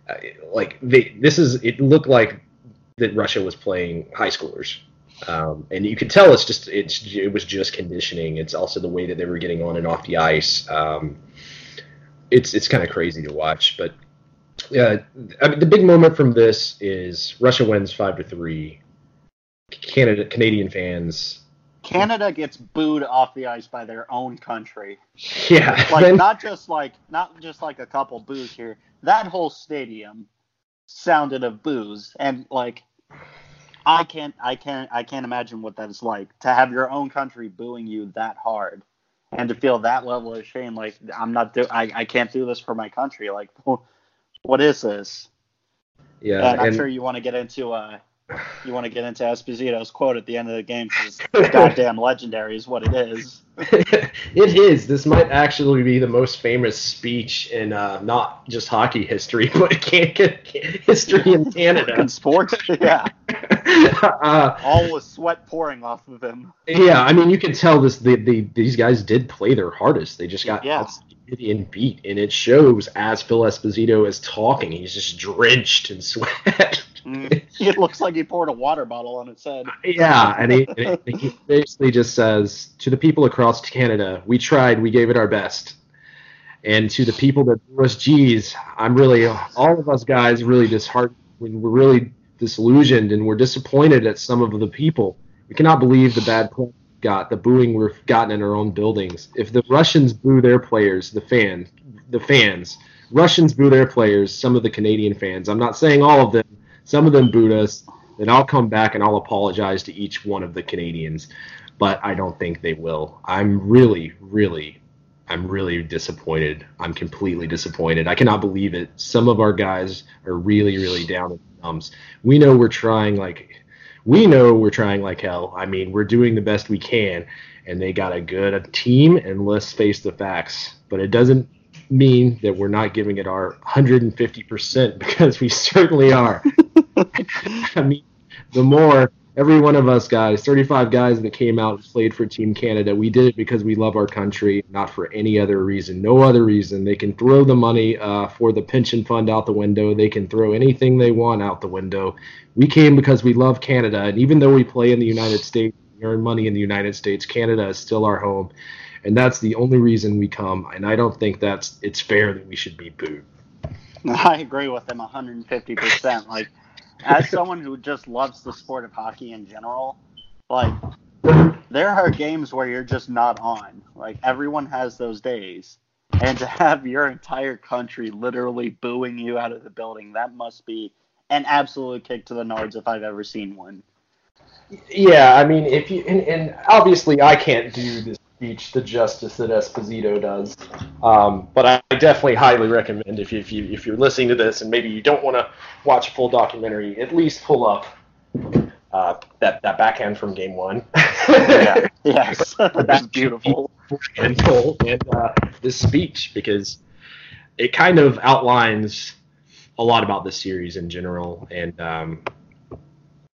uh, like they. This is it looked like that Russia was playing high schoolers. Um, and you could tell it's just it's it was just conditioning. It's also the way that they were getting on and off the ice. Um, it's it's kind of crazy to watch, but yeah, I mean, the big moment from this is Russia wins five to three. Canada Canadian fans, Canada gets booed off the ice by their own country. yeah, Like then- not just like not just like a couple boos here. That whole stadium sounded of boos and like I can't I can't I can't imagine what that is like to have your own country booing you that hard and to feel that level of shame like I'm not do I, I can't do this for my country like what is this? Yeah, and I'm and- sure you want to get into uh you want to get into Esposito's quote at the end of the game because goddamn legendary is what it is. it is. This might actually be the most famous speech in uh, not just hockey history, but can- can- history in Canada. In sports, yeah, uh, all with sweat pouring off of him. yeah, I mean, you can tell this. The, the, these guys did play their hardest. They just got Yeah. and beat, and it shows as Phil Esposito is talking. He's just drenched in sweat. It looks like he poured a water bottle on its head. Uh, yeah, and he, and he basically just says to the people across Canada, "We tried, we gave it our best." And to the people that do us, geez, I'm really, all of us guys, really disheartened. We're really disillusioned, and we're disappointed at some of the people. We cannot believe the bad play we got, the booing we've gotten in our own buildings. If the Russians boo their players, the fans, the fans, Russians boo their players, some of the Canadian fans. I'm not saying all of them. Some of them booed us. Then I'll come back and I'll apologize to each one of the Canadians, but I don't think they will. I'm really, really, I'm really disappointed. I'm completely disappointed. I cannot believe it. Some of our guys are really, really down in the dumps. We know we're trying like, we know we're trying like hell. I mean, we're doing the best we can, and they got a good team. And let's face the facts. But it doesn't mean that we're not giving it our 150% because we certainly are. I mean, the more every one of us guys, 35 guys that came out and played for Team Canada, we did it because we love our country, not for any other reason. No other reason. They can throw the money uh, for the pension fund out the window. They can throw anything they want out the window. We came because we love Canada, and even though we play in the United States, we earn money in the United States. Canada is still our home, and that's the only reason we come. And I don't think that's it's fair that we should be booed. I agree with them 150%. Like, as someone who just loves the sport of hockey in general, like, there are games where you're just not on. Like, everyone has those days. And to have your entire country literally booing you out of the building, that must be an absolute kick to the nards if I've ever seen one. Yeah, I mean, if you and, and obviously I can't do this the justice that Esposito does, um, but I definitely highly recommend if you, if you if you're listening to this and maybe you don't want to watch a full documentary, at least pull up uh, that that backhand from game one. yeah. Yes. That's beautiful. And and uh, this speech because it kind of outlines a lot about the series in general, and um,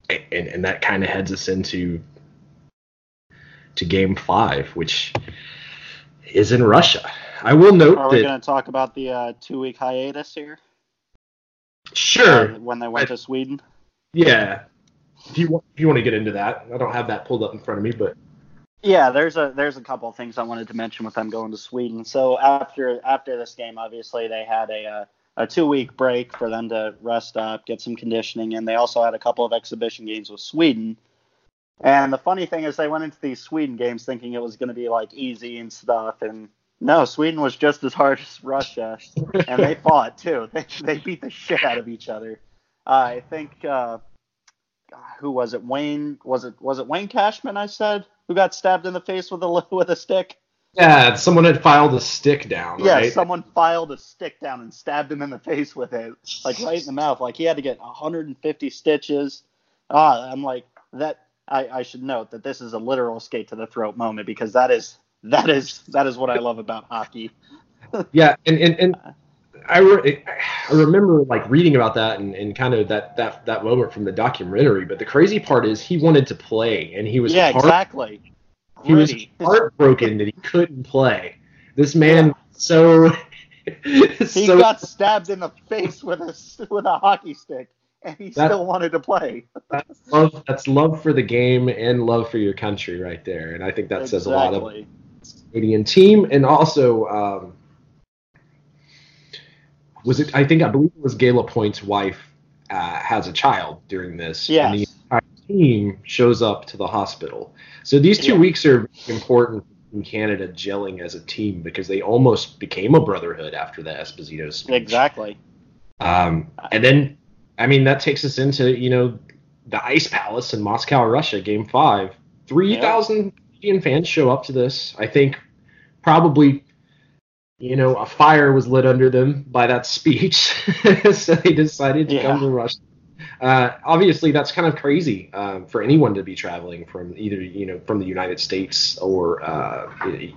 and, and that kind of heads us into to game five, which is in Russia. I will note Are we going to talk about the uh, two week hiatus here? sure, Uh, when they went I- to Sweden? yeah. If you want, if you want to get into that, I don't have that pulled up in front of me, but Yeah, there's a there's a couple of things I wanted to mention with them going to Sweden. So after after this game, obviously they had a uh, a two week break for them to rest up, get some conditioning, and they also had a couple of exhibition games with Sweden. And the funny thing is, they went into these Sweden games thinking it was going to be like easy and stuff, and no, Sweden was just as hard as Russia, and they fought too. They they beat the shit out of each other. Uh, I think uh, who was it? Wayne was it was it Wayne Cashman? I said who got stabbed in the face with a with a stick. yeah, someone had filed a stick down, Yeah, right? someone filed a stick down and stabbed him in the face with it, like right in the mouth. Like he had to get 150 stitches. Ah, I'm like that. I, I should note that this is a literal skate to the throat moment because that is that is that is what I love about hockey. Yeah, and and, and I, re- I remember like reading about that and, and kind of that, that that moment from the documentary. But the crazy part is he wanted to play, and he was yeah, heart- exactly. he was heartbroken that he couldn't play. This man so He so got stabbed in the face with a with a hockey stick, and he still wanted to play. that's love that's love for the game and love for your country right there. And I think that says a lot of Canadian team, and also um, was it? I think I believe it was Guy Lapointe's wife uh, has a child during this, and the entire team shows up to the hospital. So these two Yeah. weeks are important in Canada gelling as a team because they almost became a brotherhood after the Esposito speech. Exactly. Um, and then, I mean, that takes us into you know the Ice Palace in Moscow, Russia, Game Five. Three thousand Canadian fans show up to this. I think probably, you know, a fire was lit under them by that speech, so they decided to come to Russia. Uh, obviously, that's kind of crazy um, for anyone to be traveling from either you know from the United States or uh,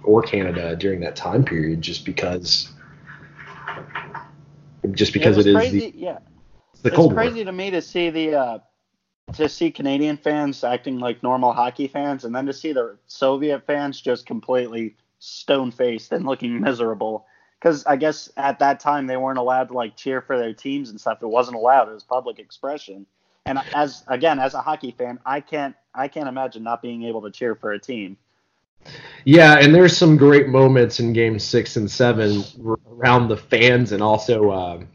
or Canada during that time period, just because. Just because it it is crazy. the, yeah, the it's Cold War. crazy to me to see the uh, to see Canadian fans acting like normal hockey fans, and then to see the Soviet fans just completely stone faced and looking miserable. Because I guess at that time they weren't allowed to like cheer for their teams and stuff. It wasn't allowed. It was public expression. And as again, as a hockey fan, I can't I can't imagine not being able to cheer for a team. Yeah, and there's some great moments in Game Six and Seven around the fans, and also um,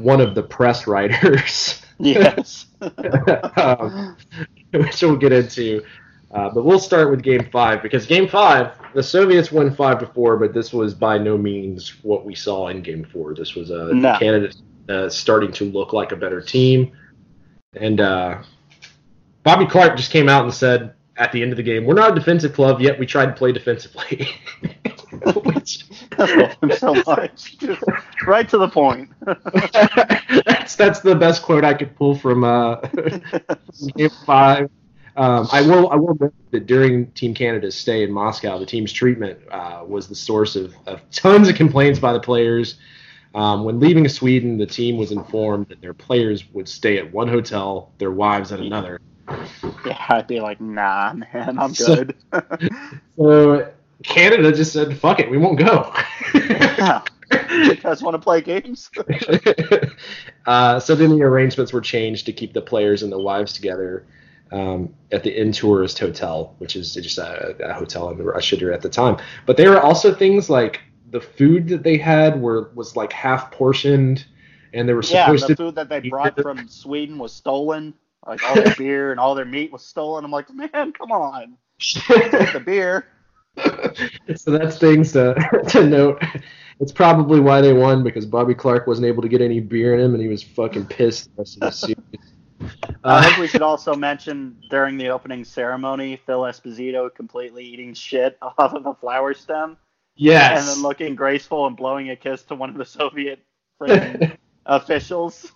one of the press writers, Yes. um, which we'll get into. Uh, but we'll start with Game Five because Game Five, the Soviets won five to four, but this was by no means what we saw in Game Four. This was uh, No. Canada uh, starting to look like a better team, and uh, Bobby Clarke just came out and said at the end of the game, "We're not a defensive club yet. We tried to play defensively." Which- I love him so much. Just right to the point. that's that's the best quote I could pull from uh, Game Five. Um, I will I will note that during Team Canada's stay in Moscow, the team's treatment uh, was the source of, of tons of complaints by the players. Um, when leaving Sweden, the team was informed that their players would stay at one hotel, their wives at another. Yeah, I'd be like, nah, man, I'm So- good. So Canada just said, "Fuck it, we won't go." yeah. You guys want to play games? uh, so then the arrangements were changed to keep the players and the wives together um, at the Intourist Hotel, which is just a, a hotel in the Russia at the time. But there were also things like the food that they had were was like half portioned, and they were supposed yeah, the to. food that they brought from Sweden was stolen. Like all their beer and all their meat was stolen. I'm like, man, come on, the beer. so that's things to, to note. It's probably why they won because Bobby Clarke wasn't able to get any beer in him, and he was fucking pissed the rest of the series. Uh, I think we should also mention during the opening ceremony, Phil Esposito completely eating shit off of a flower stem. Yes. And then looking graceful and blowing a kiss to one of the Soviet officials.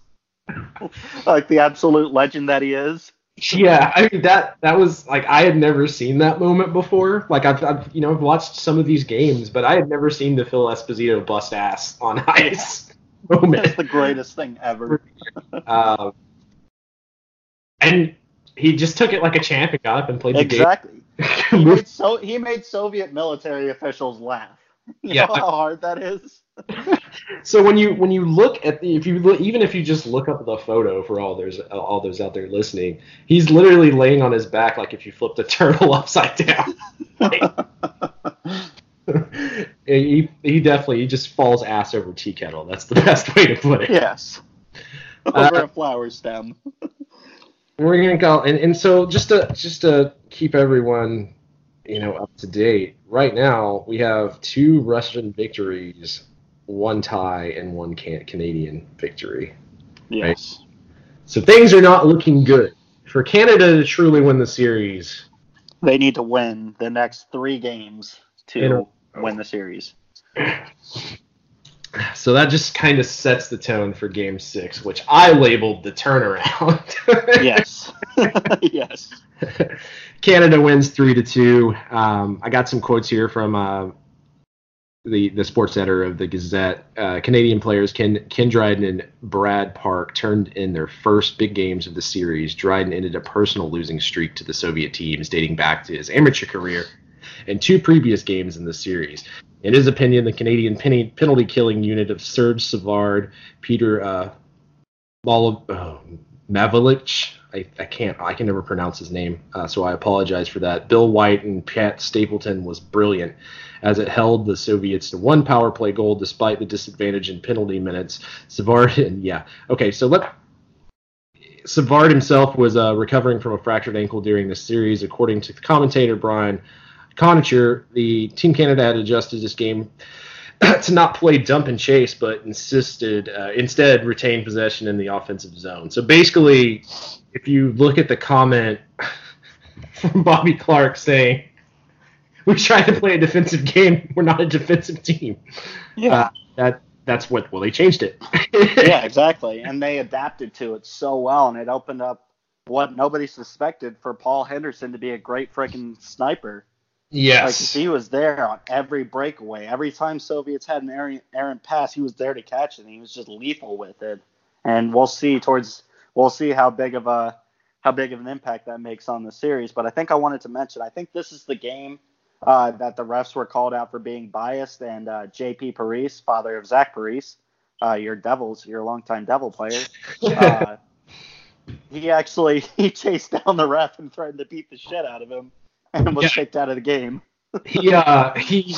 like the absolute legend that he is. Yeah, I mean that that was like I had never seen that moment before. Like I've, I've you know I've watched some of these games, but I had never seen the Phil Esposito bust ass on ice moment. That's the greatest thing ever. um, and he just took it like a champ and got up and played the exactly. game. he, made so, he made Soviet military officials laugh. You Yeah. know how hard that is? So when you when you look at the if you look, even if you just look up the photo for all those all those out there listening, he's literally laying on his back like if you flipped a turtle upside down. he he definitely he just falls ass over tea kettle. That's the best way to put it. yes. Uh, Over a flower stem. We're gonna go and, and so just to just to keep everyone you know up to date. Right now we have two Russian victories, one tie, and one can- Canadian victory. Yes. So things are not looking good for Canada to truly win the series. They need to win the next three games to win the series. So that just kind of sets the tone for Game Six, which I labeled the turnaround. Yes. yes. Canada wins three to two. Um, I got some quotes here from uh, the the sports editor of the Gazette. Uh, Canadian players Ken Ken Dryden and Brad Park turned in their first big games of the series. Dryden ended a personal losing streak to the Soviet teams dating back to his amateur career and two previous games in the series. In his opinion, the Canadian penny, penalty killing unit of Serge Savard, Peter uh, Mavlich, I, I can't, I can never pronounce his name, uh, so I apologize for that. Bill White and Pat Stapleton was brilliant as it held the Soviets to one power play goal despite the disadvantage in penalty minutes. Savard, and yeah, okay, so let. Savard himself was uh, recovering from a fractured ankle during the series, according to commentator Brian Conacher. The Team Canada had adjusted this game to not play dump and chase, but insisted uh, instead retain possession in the offensive zone. So basically, if you look at the comment from Bobby Clarke saying, "We tried to play a defensive game. We're not a defensive team." Yeah. Uh, that that's what. Well, they changed it. yeah, exactly. And they adapted to it so well, and it opened up what nobody suspected for Paul Henderson to be a great freaking sniper. Like Yes. he was there on every breakaway. Every time Soviets had an errant, errant pass, he was there to catch it. And he was just lethal with it. And we'll see towards we'll see how big of a how big of an impact that makes on the series. But I think I wanted to mention I think this is the game uh, that the refs were called out for being biased. And uh, J.P. Parise, father of Zach Parise, uh, your Devils, your longtime Devil player, uh, he actually he chased down the ref and threatened to beat the shit out of him, and was Yeah. kicked out of the game. he uh he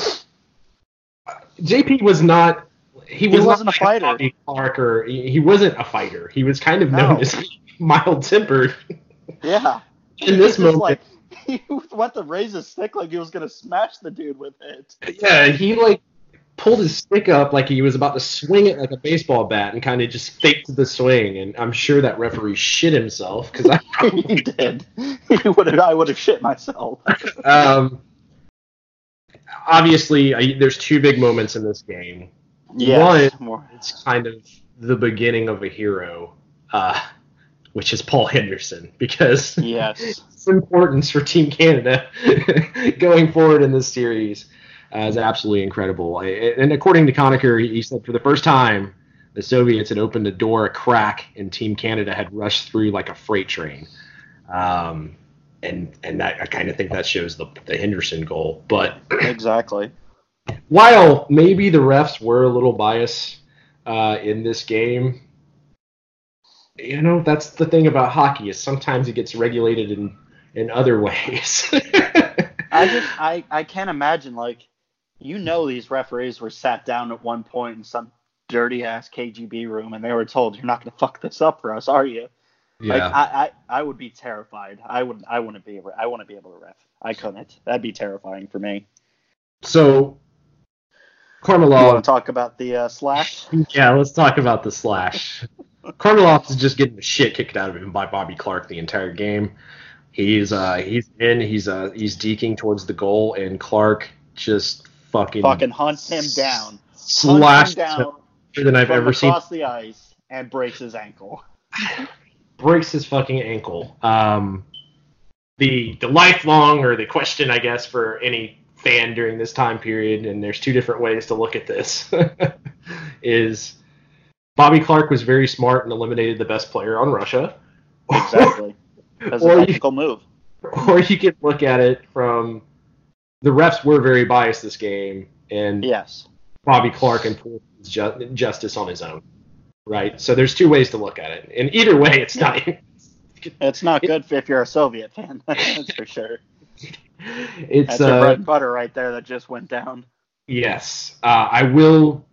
JP was not he was wasn't a fighter. Bobby Clarke or he, he wasn't a fighter. He was kind of known No. as mild tempered. Yeah. In this He moment, like he went to raise his stick like he was gonna smash the dude with it. yeah, he like pulled his stick up like he was about to swing it like a baseball bat and kind of just faked the swing. And I'm sure that referee shit himself because I he did. He would have. I would have shit myself. um, obviously I, there's two big moments in this game. Yes. More. it's kind of the beginning of a hero, uh, which is Paul Henderson, because Yes. its importance for Team Canada going forward in this series uh, is absolutely incredible. I- And according to Conacher, he said for the first time, the Soviets had opened a door, a crack, and Team Canada had rushed through like a freight train. Um, and and that, I kind of think that shows the, the Henderson goal. But Exactly. While maybe the refs were a little biased uh, in this game, you know that's the thing about hockey is sometimes it gets regulated in in other ways. I just I I can't imagine like you know these referees were sat down at one point in some dirty ass KGB room and they were told you're not gonna fuck this up for us, are you? Like yeah, I, I I would be terrified. I would I wouldn't be a I wouldn't be able to ref. I couldn't. That'd be terrifying for me. so You want to talk about the uh, slash? Yeah, let's talk about the slash. Karloff is just getting the shit kicked out of him by Bobby Clarke the entire game. He's uh he's in, he's uh he's deking towards the goal, and Clarke just fucking Fucking hunts him down. Hunts slashed him down harder than I've from ever seen. across the ice and breaks his ankle. breaks his fucking ankle. Um, the the lifelong or the question, I guess, for any fan during this time period, and there's two different ways to look at this, is Bobby Clarke was very smart and eliminated the best player on Russia. Exactly. That's Or a you- move. or you could look at it from the refs were very biased this game, and Yes. Bobby Clarke enforced ju- justice on his own. Right. So there's two ways to look at it, and either way, it's not. It's not good if you're a Soviet fan. That's for sure. It's That's uh, bread and butter right there that just went down. Yes, uh, I will.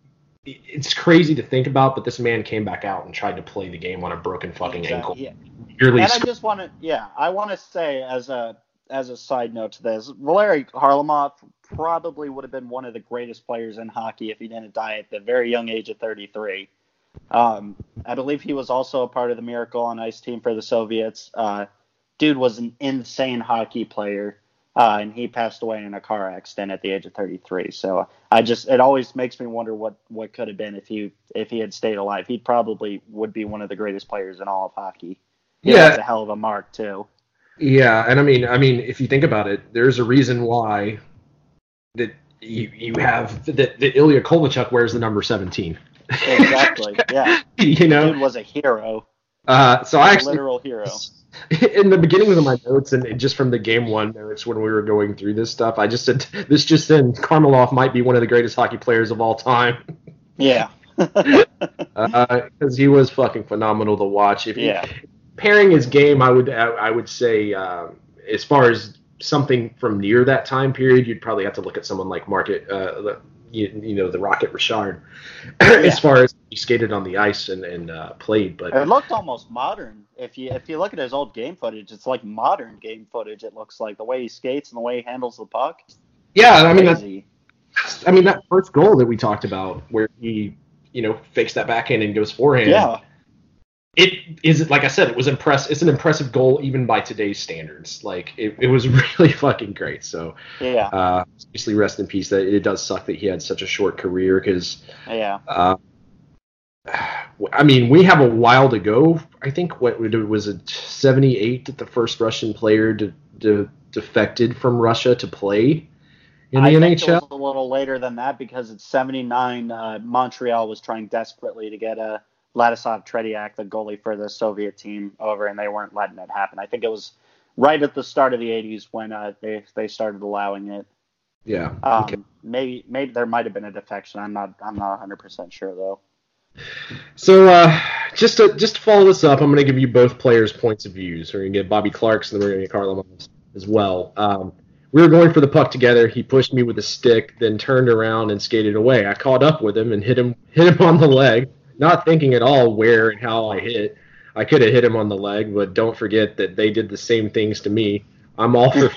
It's crazy to think about, but this man came back out and tried to play the game on a broken fucking ankle. Yeah. And I just want to, yeah, I want to say as a as a side note to this, Valery Kharlamov probably would have been one of the greatest players in hockey if he didn't die at the very young age of 33. Um, I believe he was also a part of the Miracle on Ice team for the Soviets. Uh, dude was an insane hockey player, uh, and he passed away in a car accident at the age of 33. So I just, it always makes me wonder what what could have been if he if he had stayed alive. He probably would be one of the greatest players in all of hockey. He Yeah. a hell of a mark too. yeah, and I mean, I mean, if you think about it, there's a reason why that you you have that, that Ilya Kovalchuk wears the number 17. Exactly. Yeah. you know, Dude was a hero. uh, so I a actually literal hero. in the beginning of my notes and just from the game one notes when we were going through this stuff, I just said this just said Kharlamov might be one of the greatest hockey players of all time. Yeah. because he was fucking phenomenal to watch. If yeah. pairing his game, I would I, I would say uh, as far as something from near that time period, you'd probably have to look at someone like Market, uh, you, you know, the Rocket Richard, as far as he skated on the ice and, and uh, played. But It looked almost modern. If you if you look at his old game footage, it's like modern game footage. It looks like the way he skates and the way he handles the puck. yeah, I mean, that's, I mean that first goal that we talked about, where he you know fakes that backhand and goes forehand. Yeah. it is like I said, it was impress. It's an impressive goal even by today's standards. Like it, it was really fucking great. So Yeah. uh, obviously, rest in peace. That it does suck that he had such a short career because Yeah. uh, I mean we have a while to go. I think what was it seventy eight that the first Russian player de- de- defected from Russia to play in the I think NHL. it was a little later than that because it's 79. Uh, Montreal was trying desperately to get a Vladislav Tretiak, the goalie for the Soviet team, over, and they weren't letting it happen. I think it was right at the start of the 80s when uh, they they started allowing it. yeah. Um, okay. Maybe maybe there might have been a defection. I'm not I'm not 100 percent sure though. So uh, just to just to follow this up, I'm going to give you both players' points of views. We're going to get Bobby Clarke's and then we're going to get Kharlamov's as well. Um, we were going for the puck together. He pushed me with a stick, then turned around and skated away. I caught up with him and hit him hit him on the leg, not thinking at all where and how I hit. I could have hit him on the leg, but don't forget that they did the same things to me. I'm all for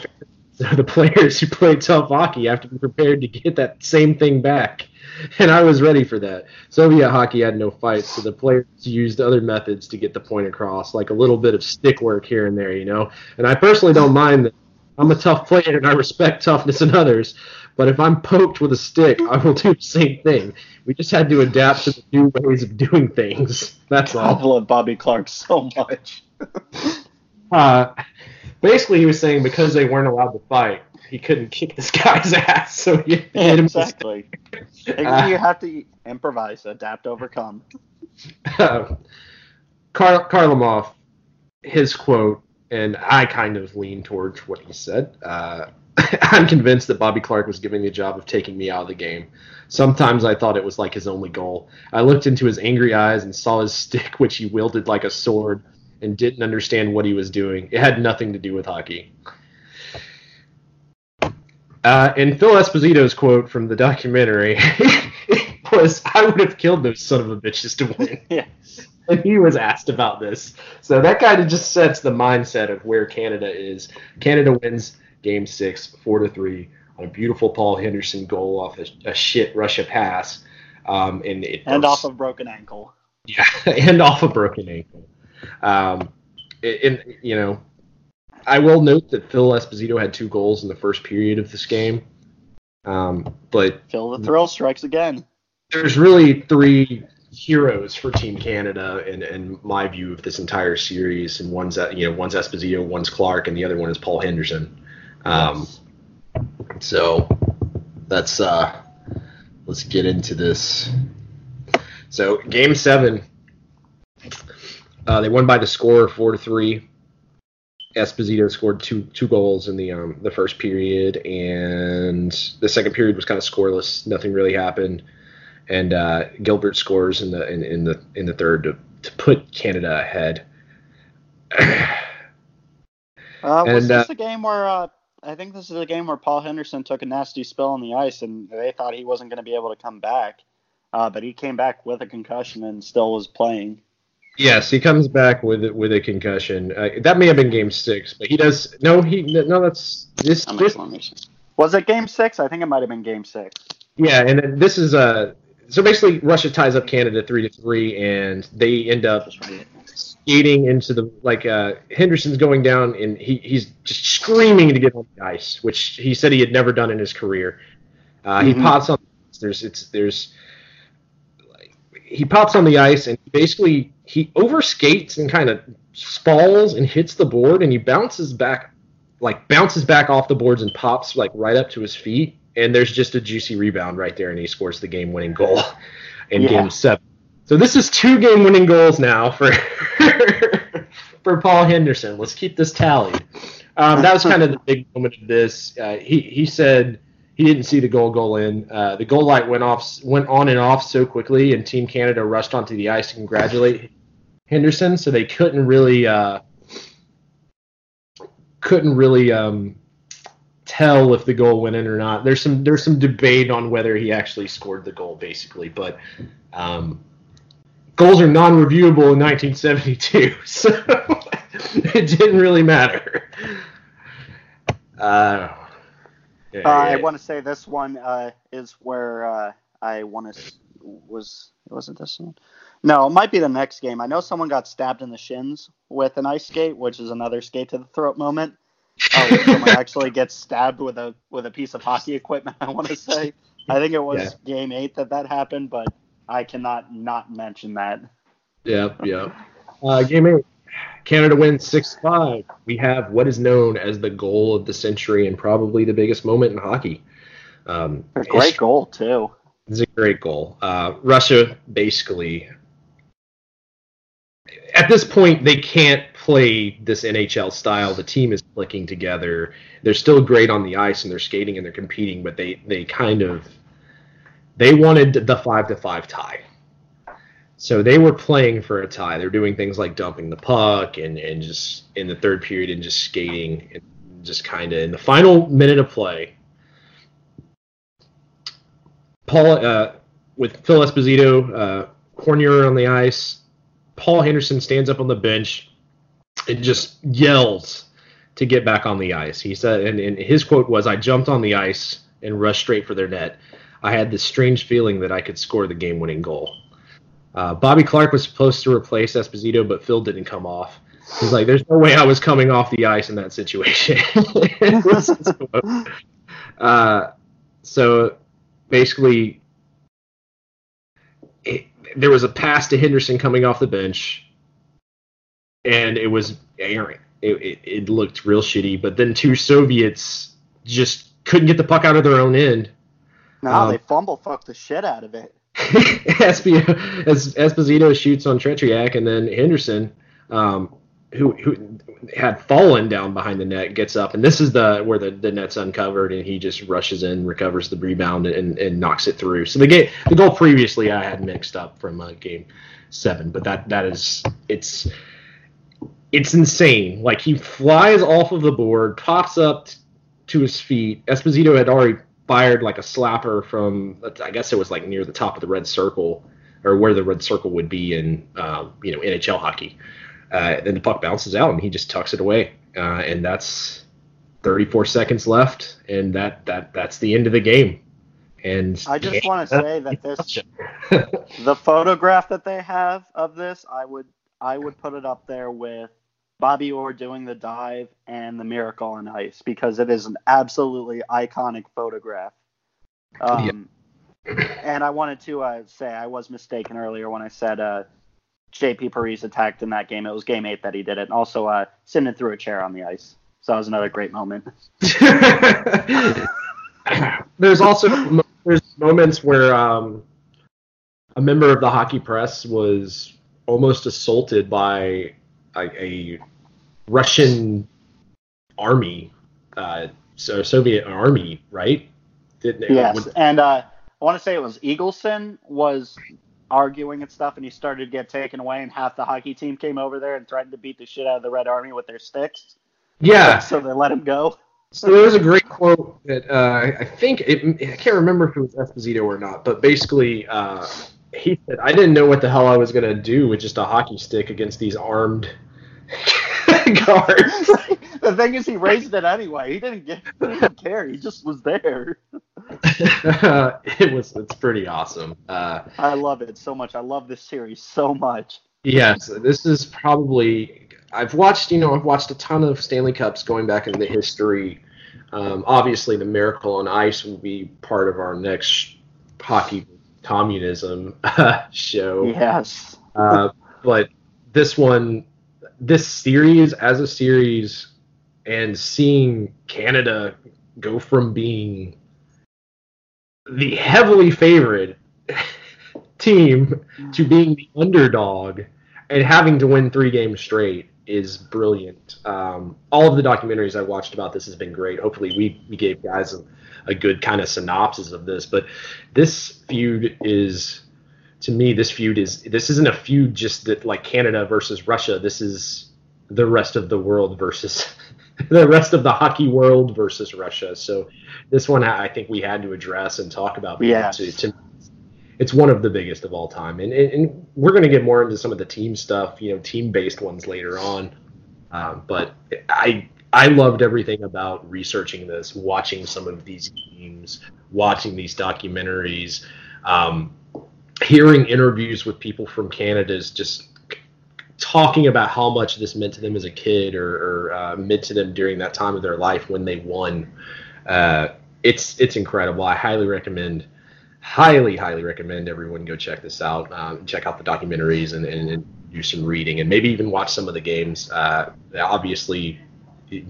so the players who play tough hockey have to be prepared to get that same thing back. And I was ready for that. Soviet hockey had no fights, so the players used other methods to get the point across, like a little bit of stick work here and there, you know. And I personally don't mind that. I'm a tough player and I respect toughness in others, but if I'm poked with a stick, I will do the same thing. We just had to adapt to the new ways of doing things. That's I all. love Bobby Clarke so much. Uh, basically, he was saying because they weren't allowed to fight, he couldn't kick this guy's ass, so he hit him with a stick. exactly. Uh, you have to improvise, adapt, overcome. uh, Kar- Kharlamov, his quote, and I kind of lean towards what he said. Uh, I'm convinced that Bobby Clarke was giving the job of taking me out of the game. Sometimes I thought it was like his only goal. I looked into his angry eyes and saw his stick, which he wielded like a sword, and didn't understand what he was doing. It had nothing to do with hockey. Uh, and Phil Esposito's quote from the documentary was, "I would have killed those son of a bitches to win." Yes. and he was asked about this. So that kind of just sets the mindset of where Canada is. Canada wins Game Six, four to three, on a beautiful Paul Henderson goal off a, a shit Russia pass, um, and it And off a broken ankle. Yeah, and off a broken ankle. Um, and you know, I will note that Phil Esposito had two goals in the first period of this game. Um, but Phil the thrill strikes again. There's really three heroes for Team Canada in, in my view of this entire series, and one's you know one's Esposito, one's Clarke, and the other one is Paul Henderson. Um, so that's uh, let's get into this. So game seven, uh, they won by the score of four to three. Esposito scored two two goals in the um, the first period, and the second period was kind of scoreless. Nothing really happened, and uh, Gilbert scores in the in, in the in the third to, to put Canada ahead. uh, was and, this uh, a game where uh, I think this is a game where Paul Henderson took a nasty spill on the ice, and they thought he wasn't going to be able to come back, uh, but he came back with a concussion and still was playing. Yes, he comes back with with a concussion. Uh, that may have been game six, but he does. No, he no. That's this. this was it game six? I think it might have been game six. Yeah, and then this is uh so basically Russia ties up Canada three to three, and they end up skating into the like uh, Henderson's going down, and he he's just screaming to get on the ice, which he said he had never done in his career. Uh, mm-hmm. He pops on. There's it's there's he pops on the ice and basically he overskates and kind of falls and hits the board and he bounces back like bounces back off the boards and pops like right up to his feet and there's just a juicy rebound right there and he scores the game winning goal in yeah. game seven so this is two game winning goals now for for paul henderson let's keep this tallied um, that was kind of the big moment of this uh, he, he said he didn't see the goal go in. Uh, the goal light went off, went on and off so quickly, and Team Canada rushed onto the ice to congratulate Henderson, so they couldn't really uh, couldn't really um, tell if the goal went in or not. There's some there's some debate on whether he actually scored the goal, basically, but um, goals are non-reviewable in 1972, so it didn't really matter. Uh, yeah, uh, I want to say this one uh, is where uh, I want to was it wasn't this one? No, it might be the next game. I know someone got stabbed in the shins with an ice skate, which is another skate to the throat moment. Where someone actually gets stabbed with a with a piece of hockey equipment. I want to say. I think it was yeah. game eight that that happened, but I cannot not mention that. Yeah, yeah. Uh, game eight. Canada wins 6 5. We have what is known as the goal of the century and probably the biggest moment in hockey. Um, a great goal, too. It's a great goal. Uh, Russia basically, at this point, they can't play this NHL style. The team is clicking together. They're still great on the ice and they're skating and they're competing, but they, they kind of they wanted the five to five tie. So they were playing for a tie. They're doing things like dumping the puck and, and just in the third period and just skating and just kind of in the final minute of play. Paul uh, with Phil Esposito, uh, Cournoyer on the ice. Paul Henderson stands up on the bench and just yells to get back on the ice. He said, and, and his quote was, "I jumped on the ice and rushed straight for their net. I had this strange feeling that I could score the game-winning goal." Uh, Bobby Clarke was supposed to replace Esposito, but Phil didn't come off. He's like, "There's no way I was coming off the ice in that situation." uh, so basically, there was a pass to Henderson coming off the bench, and it was errant. It, it, it looked real shitty. But then two Soviets just couldn't get the puck out of their own end. No, um, they fumble fucked the shit out of it. Esposito shoots on Tretiak, and then Henderson, um, who who had fallen down behind the net, gets up, and this is the where the, the net's uncovered, and he just rushes in, recovers the rebound, and, and knocks it through. So the game, the goal previously I had mixed up from uh, game seven, but that that is it's it's insane. Like he flies off of the board, pops up t- to his feet. Esposito had already fired like a slapper from I guess it was like near the top of the red circle or where the red circle would be in uh, you know NHL hockey. Uh, then the puck bounces out and he just tucks it away, uh, and that's 34 seconds left, and that that that's the end of the game. And I just want to say that this the photograph that they have of this, I would I would put it up there with Bobby Orr doing the dive and the miracle on ice because it is an absolutely iconic photograph. Um, yeah. and I wanted to uh, say I was mistaken earlier when I said uh, JP Parise attacked in that game. It was game eight that he did it. And also, uh, Sinden threw a chair on the ice. So that was another great moment. there's also there's moments where um, a member of the hockey press was almost assaulted by a, a Russian army, uh, so Soviet army, right? Didn't, yes, would, and uh, I want to say it was Eagleson was arguing and stuff, and he started to get taken away, and half the hockey team came over there and threatened to beat the shit out of the Red Army with their sticks. Yeah. So they let him go. So there was a great quote that uh, I think it, I can't remember if it was Esposito or not, but basically uh, he said, "I didn't know what the hell I was gonna do with just a hockey stick against these armed guards." the thing is, he raised it anyway. He didn't get, he didn't care. He just was there. it was, it's pretty awesome. Uh, I love it so much. I love this series so much. Yes, this is probably I've watched, you know, I've watched a ton of Stanley Cups going back into the history. Um, obviously, the Miracle on Ice will be part of our next hockey communism show. Yes. uh, but this one, this series as a series, and seeing Canada go from being the heavily favored team to being the underdog and having to win three games straight is brilliant. Um, all of the documentaries I watched about this has been great. Hopefully, we, we gave guys a, a good kind of synopsis of this. But this feud is, to me, this feud is this isn't a feud just that like Canada versus Russia. This is the rest of the world versus the rest of the hockey world versus Russia. So this one I think we had to address and talk about. Yeah. To, to it's one of the biggest of all time. And, and, and we're going to get more into some of the team stuff, you know, team based ones later on. Um, but I I loved everything about researching this, watching some of these games, watching these documentaries, um, hearing interviews with people from Canada is just talking about how much this meant to them as a kid or, or uh, meant to them during that time of their life when they won. Uh, it's it's incredible. I highly recommend highly, highly recommend everyone go check this out. Um, check out the documentaries and, and, and, do some reading and maybe even watch some of the games. Uh, obviously,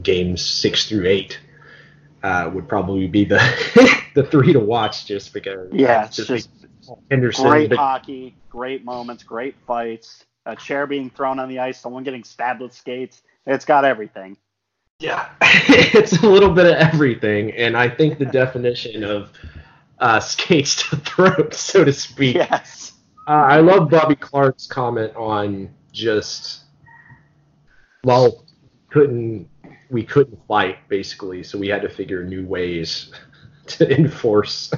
games six through eight uh, would probably be the the three to watch just because. Yeah, just, just Henderson. Great but, hockey, great moments, great fights. A chair being thrown on the ice, someone getting stabbed with skates. It's got everything. Yeah, it's a little bit of everything, and I think the definition of uh, skates to throat, so to speak. Yes. Uh, I love Bobby Clarke's comment on just well, couldn't we couldn't fight basically, so we had to figure new ways to enforce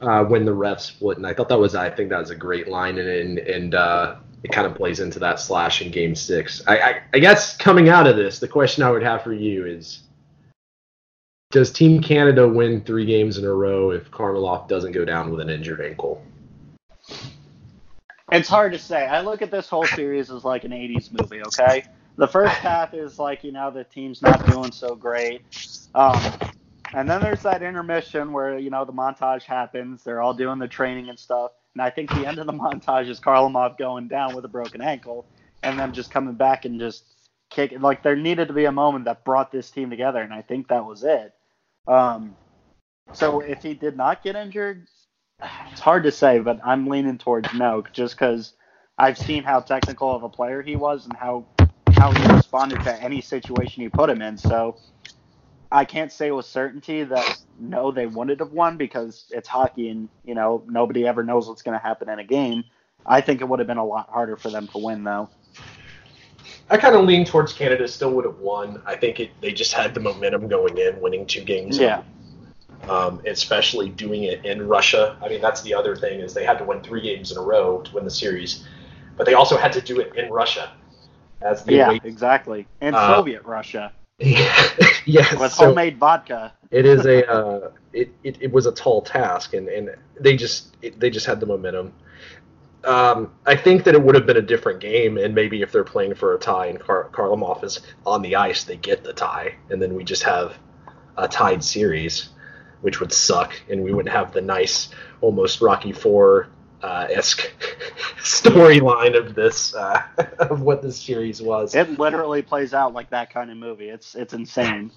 uh, when the refs split. And I thought that was I think that was a great line, and and, and uh, it kind of plays into that slash in Game Six. I, I I guess coming out of this, the question I would have for you is does Team Canada win three games in a row if Kharlamov doesn't go down with an injured ankle? It's hard to say. I look at this whole series as like an 80s movie, okay? The first half is like, you know, the team's not doing so great. Um, and then there's that intermission where, you know, the montage happens. They're all doing the training and stuff. And I think the end of the montage is Kharlamov going down with a broken ankle and them just coming back and just kicking. Like, there needed to be a moment that brought this team together. And I think that was it. Um, so if he did not get injured, it's hard to say, but I'm leaning towards no, just because I've seen how technical of a player he was and how how he responded to any situation you put him in. So I can't say with certainty that no, they wouldn't have won because it's hockey and you know nobody ever knows what's going to happen in a game. I think it would have been a lot harder for them to win though. I kind of lean towards Canada still would have won. I think it, they just had the momentum going in, winning two games. Yeah. Um, especially doing it in Russia. I mean, that's the other thing is they had to win three games in a row to win the series, but they also had to do it in Russia. As the yeah, away- exactly, and uh, Soviet Russia. yeah, with so homemade vodka. it is a uh, it, it it was a tall task, and and they just it, they just had the momentum. Um, I think that it would have been a different game, and maybe if they're playing for a tie and Kar- Kharlamov is on the ice, they get the tie, and then we just have a tied series, which would suck, and we wouldn't have the nice, almost Rocky Four uh, esque storyline of this uh, of what this series was. It literally plays out like that kind of movie. It's it's insane.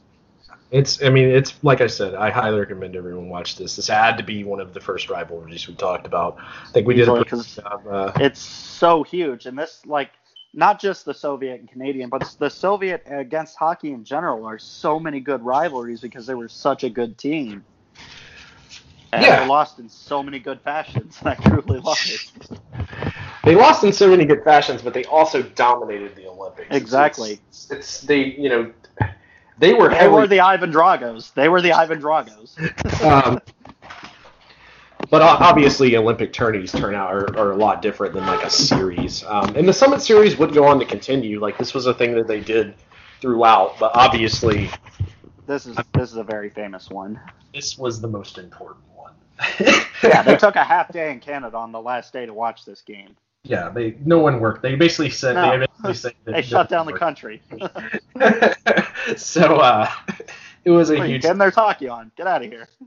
It's, I mean, it's like I said, I highly recommend everyone watch this. This had to be one of the first rivalries we talked about. I think we did a Easily, pretty 'cause good job. Uh, It's so huge, and this like not just the Soviet and Canadian, but the Soviet against hockey in general are so many good rivalries because they were such a good team. And Yeah. they lost in so many good fashions. I truly love it. they lost in so many good fashions, but they also dominated the Olympics. Exactly. It's, it's, they, you know, they were They heavily were the Ivan Dragos. They were the Ivan Dragos. um, but obviously, Olympic tourneys turn out are, are a lot different than like a series. Um, and the Summit Series would go on to continue. Like this was a thing that they did throughout, but obviously, This is this is a very famous one. this was the most important one. Yeah, they took a half day in Canada on the last day to watch this game. yeah, they no one worked. They basically said No. they basically said that They shut down the country. so uh, it was a you huge. getting their talkie on? Get out of here.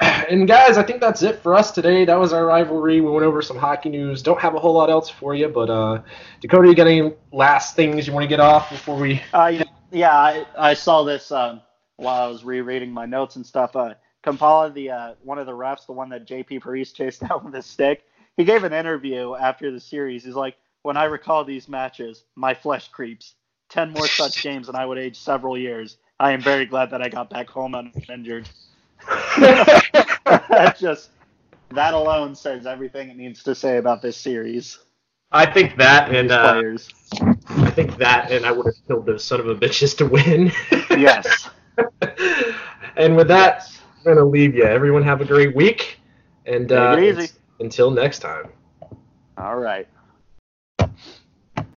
And guys, I think that's it for us today. That was our rivalry. We went over some hockey news. Don't have a whole lot else for you, but uh, Dakota, you got any last things you want to get off before we? Uh, yeah, I, I saw this um, while I was rereading my notes and stuff. Uh, Kompalla, the uh, one of the refs, the one that JP Parise chased down with his stick, he gave an interview after the series. He's like, "When I recall these matches, my flesh creeps. Ten more such games, and I would age several years. I am very glad that I got back home uninjured." that just that alone says everything it needs to say about this series. I think that, and uh, players. I think that, and I would have killed those son of a bitches to win. Yes. and with that, I'm gonna leave you. Everyone have a great week, and uh, until next time. All right.